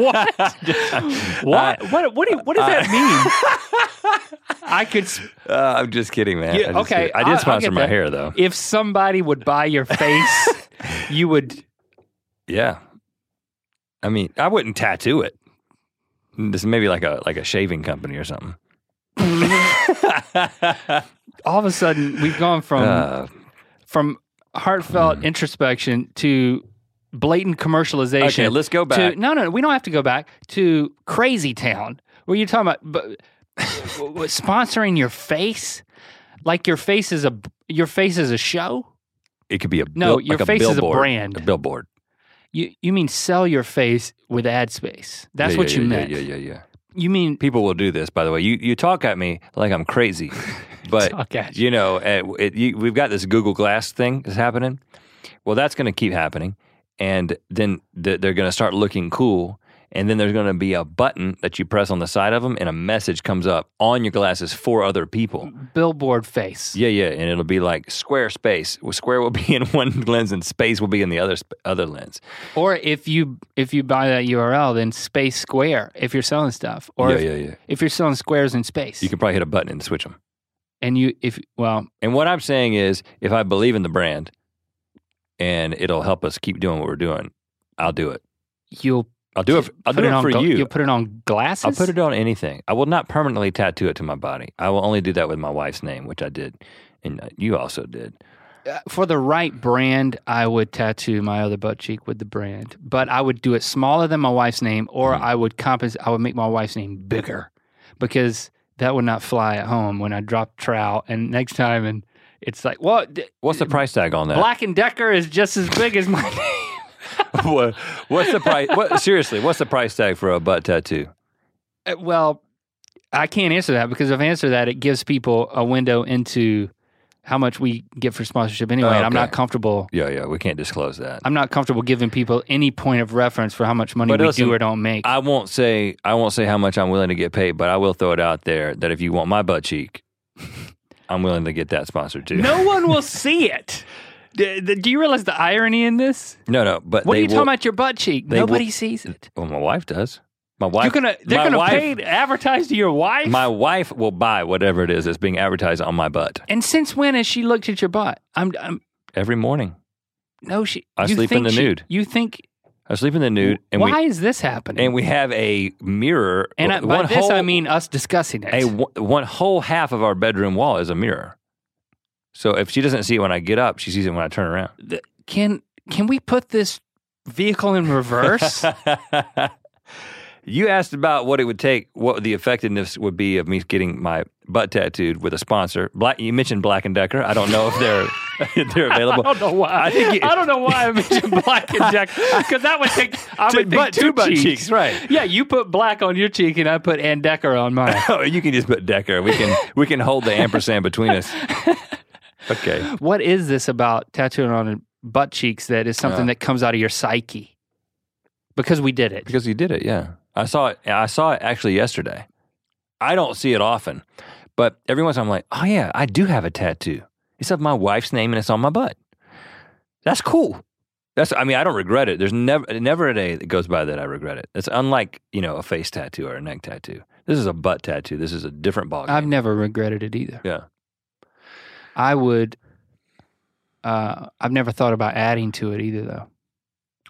What? what? what? What? Do, what does that mean? I could. uh, I'm just kidding, man. Yeah, I okay, did- I did I'll sponsor my that. hair though. If somebody would buy your face, you would. Yeah, I mean, I wouldn't tattoo it. This maybe like a like a shaving company or something. All of a sudden, we've gone from Uh, from heartfelt hmm. introspection to blatant commercialization. okay, let's go back. To, no, no, we don't have to go back to Crazy Town. Where you're talking about but, sponsoring your face, like your face is a your face is a show. it could be a No, bil- your like face is a brand. A billboard. You you mean sell your face with ad space? That's Yeah, what yeah, you yeah, meant. Yeah, yeah, yeah. You mean People will do this, by the way. You you talk at me like I'm crazy, but you. you know, uh, it, you, we've got this Google Glass thing that's happening. Well, that's going to keep happening, and then th- they're going to start looking cool, and then there's going to be a button that you press on the side of them, and a message comes up on your glasses for other people. billboard face? Yeah, yeah, and it'll be like square space. Well, square will be in one lens, and space will be in the other other lens. Or if you if you buy that URL, then Space Square. If you're selling stuff, or yeah, if, yeah, yeah. if you're selling squares in space, You can probably hit a button and switch them. and you if well And what I'm saying is, if I believe in the brand and it'll help us keep doing what we're doing, I'll do it. you'll I'll do it. I'll Put do it, on for gla- you. You'll put it on glasses. I'll put it on anything. I will not permanently tattoo it to my body. I will only do that with my wife's name, which I did, and uh, you also did. Uh, for the right brand. I would tattoo my other butt cheek with the brand, but I would do it smaller than my wife's name, or Mm-hmm. I would compensate. I would make my wife's name bigger because that would not fly at home when I drop trout. And next time, and it's like, what? D- What's the price tag on that? Black and Decker is just as big as my name. what, what's the price? What, seriously, what's the price tag for a butt tattoo? Uh, Well, I can't answer that because if I answer that, it gives people a window into how much we get for sponsorship anyway. And I'm not comfortable. Yeah, yeah, we can't disclose that. I'm not comfortable giving people any point of reference for how much money But we listen, do or don't make. I won't say I won't say how much I'm willing to get paid, but I will throw it out there that if you want my butt cheek, I'm willing to get that sponsored too. no one will see it. D- d- Do you realize the irony in this? no, no. But What are you will, talking about? Your butt cheek. Nobody will- sees it. Well, my wife does. My wife. You're gonna. They're gonna wife, pay to advertise to your wife. My wife will buy whatever it is that's being advertised on my butt and since when has she looked at your butt? I'm. I'm every morning. no. She. I sleep in the she- nude. You think? I sleep in the nude, and why we is this happening? and we have a mirror. And I, by this whole, I mean us discussing it. a one whole half of our bedroom wall is a mirror. So if she doesn't see it when I get up, she sees it when I turn around. Can can we put this vehicle in reverse? you asked about what it would take, what the effectiveness would be of me getting my butt tattooed with a sponsor. Black, you mentioned Black and Decker. I don't know if they're they're available. I don't know why. I think you- I don't know why I mentioned black and Decker because that would take I would think two, butt cheeks. cheeks, right? Yeah, you put black on your cheek and I put Ann Decker on mine. Oh, you can just put Decker. We can we can hold the ampersand between us. Okay. what is this about tattooing on butt cheeks that is something Yeah. that comes out of your psyche? Because we did it. Because you did it, yeah. I saw it. I saw it actually yesterday. I don't see it often, but every once in a while I'm like, oh yeah, I do have a tattoo. It's of my wife's name and it's on my butt. That's cool. That's. I mean, I don't regret it. There's never never a day that goes by that I regret it. It's unlike you know a face tattoo or a neck tattoo. This is a butt tattoo. This is a different ballgame. I've never regretted it either. yeah. I would. Uh, I've never thought about adding to it either, though,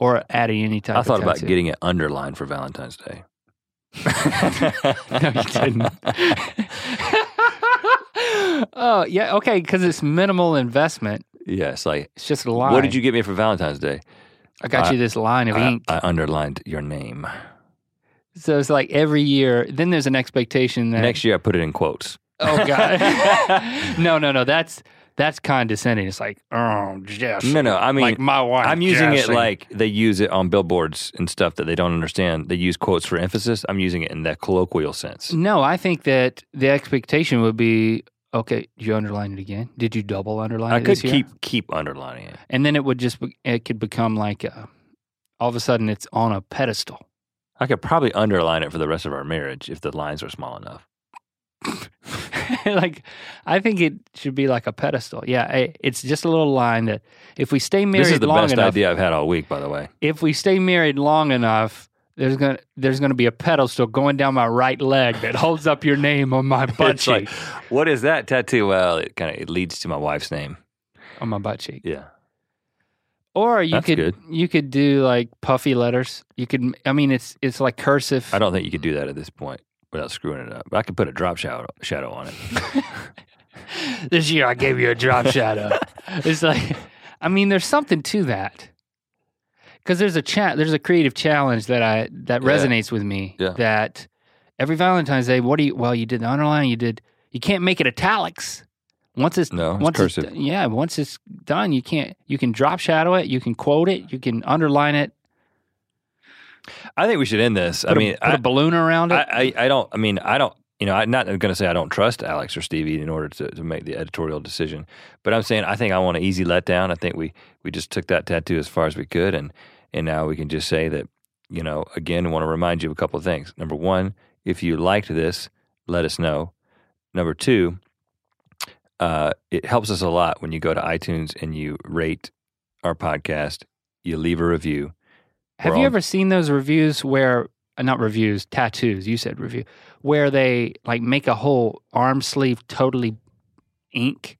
or adding any type. I thought about getting it underlined for Valentine's Day. no, you didn't. oh yeah, okay, because it's minimal investment. yes, like It's just a line. what did you get me for Valentine's Day? I got I- you this line of I, ink. I underlined your name. so it's like every year. Then there's an expectation that Next year, I put it in quotes. Oh god. no, no, no. That's that's condescending. It's like oh Jessie. No, no. I mean, like my wife. I'm using Jessie. it like they use it on billboards and stuff that they don't understand. They use quotes for emphasis. I'm using it in that colloquial sense. No, I think that the expectation would be okay. Did you underline it again? Did you double underline I it could this year? keep keep underlining it. and then it would just be, it could become like a, all of a sudden it's on a pedestal. I could probably underline it for the rest of our marriage if the lines are small enough. like I think it should be like a pedestal. Yeah, it's just a little line that if we stay married This is the long best enough, idea I've had all week, by the way. if we stay married long enough, there's gonna there's gonna be a pedestal going down my right leg that holds up your name on my butt cheek. like, what is that tattoo? Well, it kind of it leads to my wife's name. on my butt cheek. Yeah. Or you That's could good. you could do like puffy letters. You could I mean it's it's like cursive. I don't think you could do that at this point without screwing it up. But I could put a drop shadow shadow on it. this year I gave you a drop shadow. it's like I mean there's something to that. Cuz there's a chat there's a creative challenge that I that Yeah. resonates with me Yeah. that every Valentine's Day what do you well you did the underline you did you can't make it italics. Once it's No, it's once cursive. It's, yeah, once it's done, you can't. You can drop shadow it. You can quote it. You can underline it. I think we should end this. I mean, a, put a I, balloon around it. I, I, I don't. I mean, I don't. You know, I'm not going to say I don't trust Alex or Stevie in order to, to make the editorial decision, but I'm saying I think I want an easy letdown. I think we we just took that tattoo as far as we could, and and now we can just say that you know again, I want to remind you of a couple of things. Number one, if you liked this, let us know. Number two, uh, it helps us a lot when you go to iTunes and you rate our podcast. You leave a review. Have you on- ever seen those reviews where uh, not reviews, tattoos? You said review, where they like make a whole arm sleeve totally ink,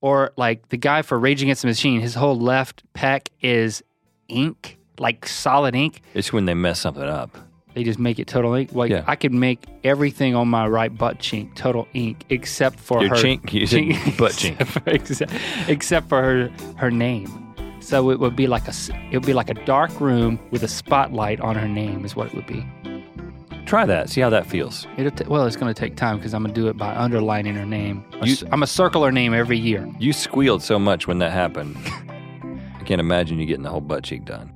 or like the guy for Rage Against the Machine, his whole left pec is ink, like solid ink. It's when they mess something up. They just make it total ink. Like Yeah. I could make everything on my right butt chink total ink except for Your her chink? You butt chink. except, except for her her name. So it would be like a it would be like a dark room with a spotlight on her name is what it would be. Try that. See how that feels. It'll t- well, it's going to take time because I'm going to do it by underlining her name. You- I'm a circle her name every year. You squealed so much when that happened. I can't imagine you getting the whole butt cheek done.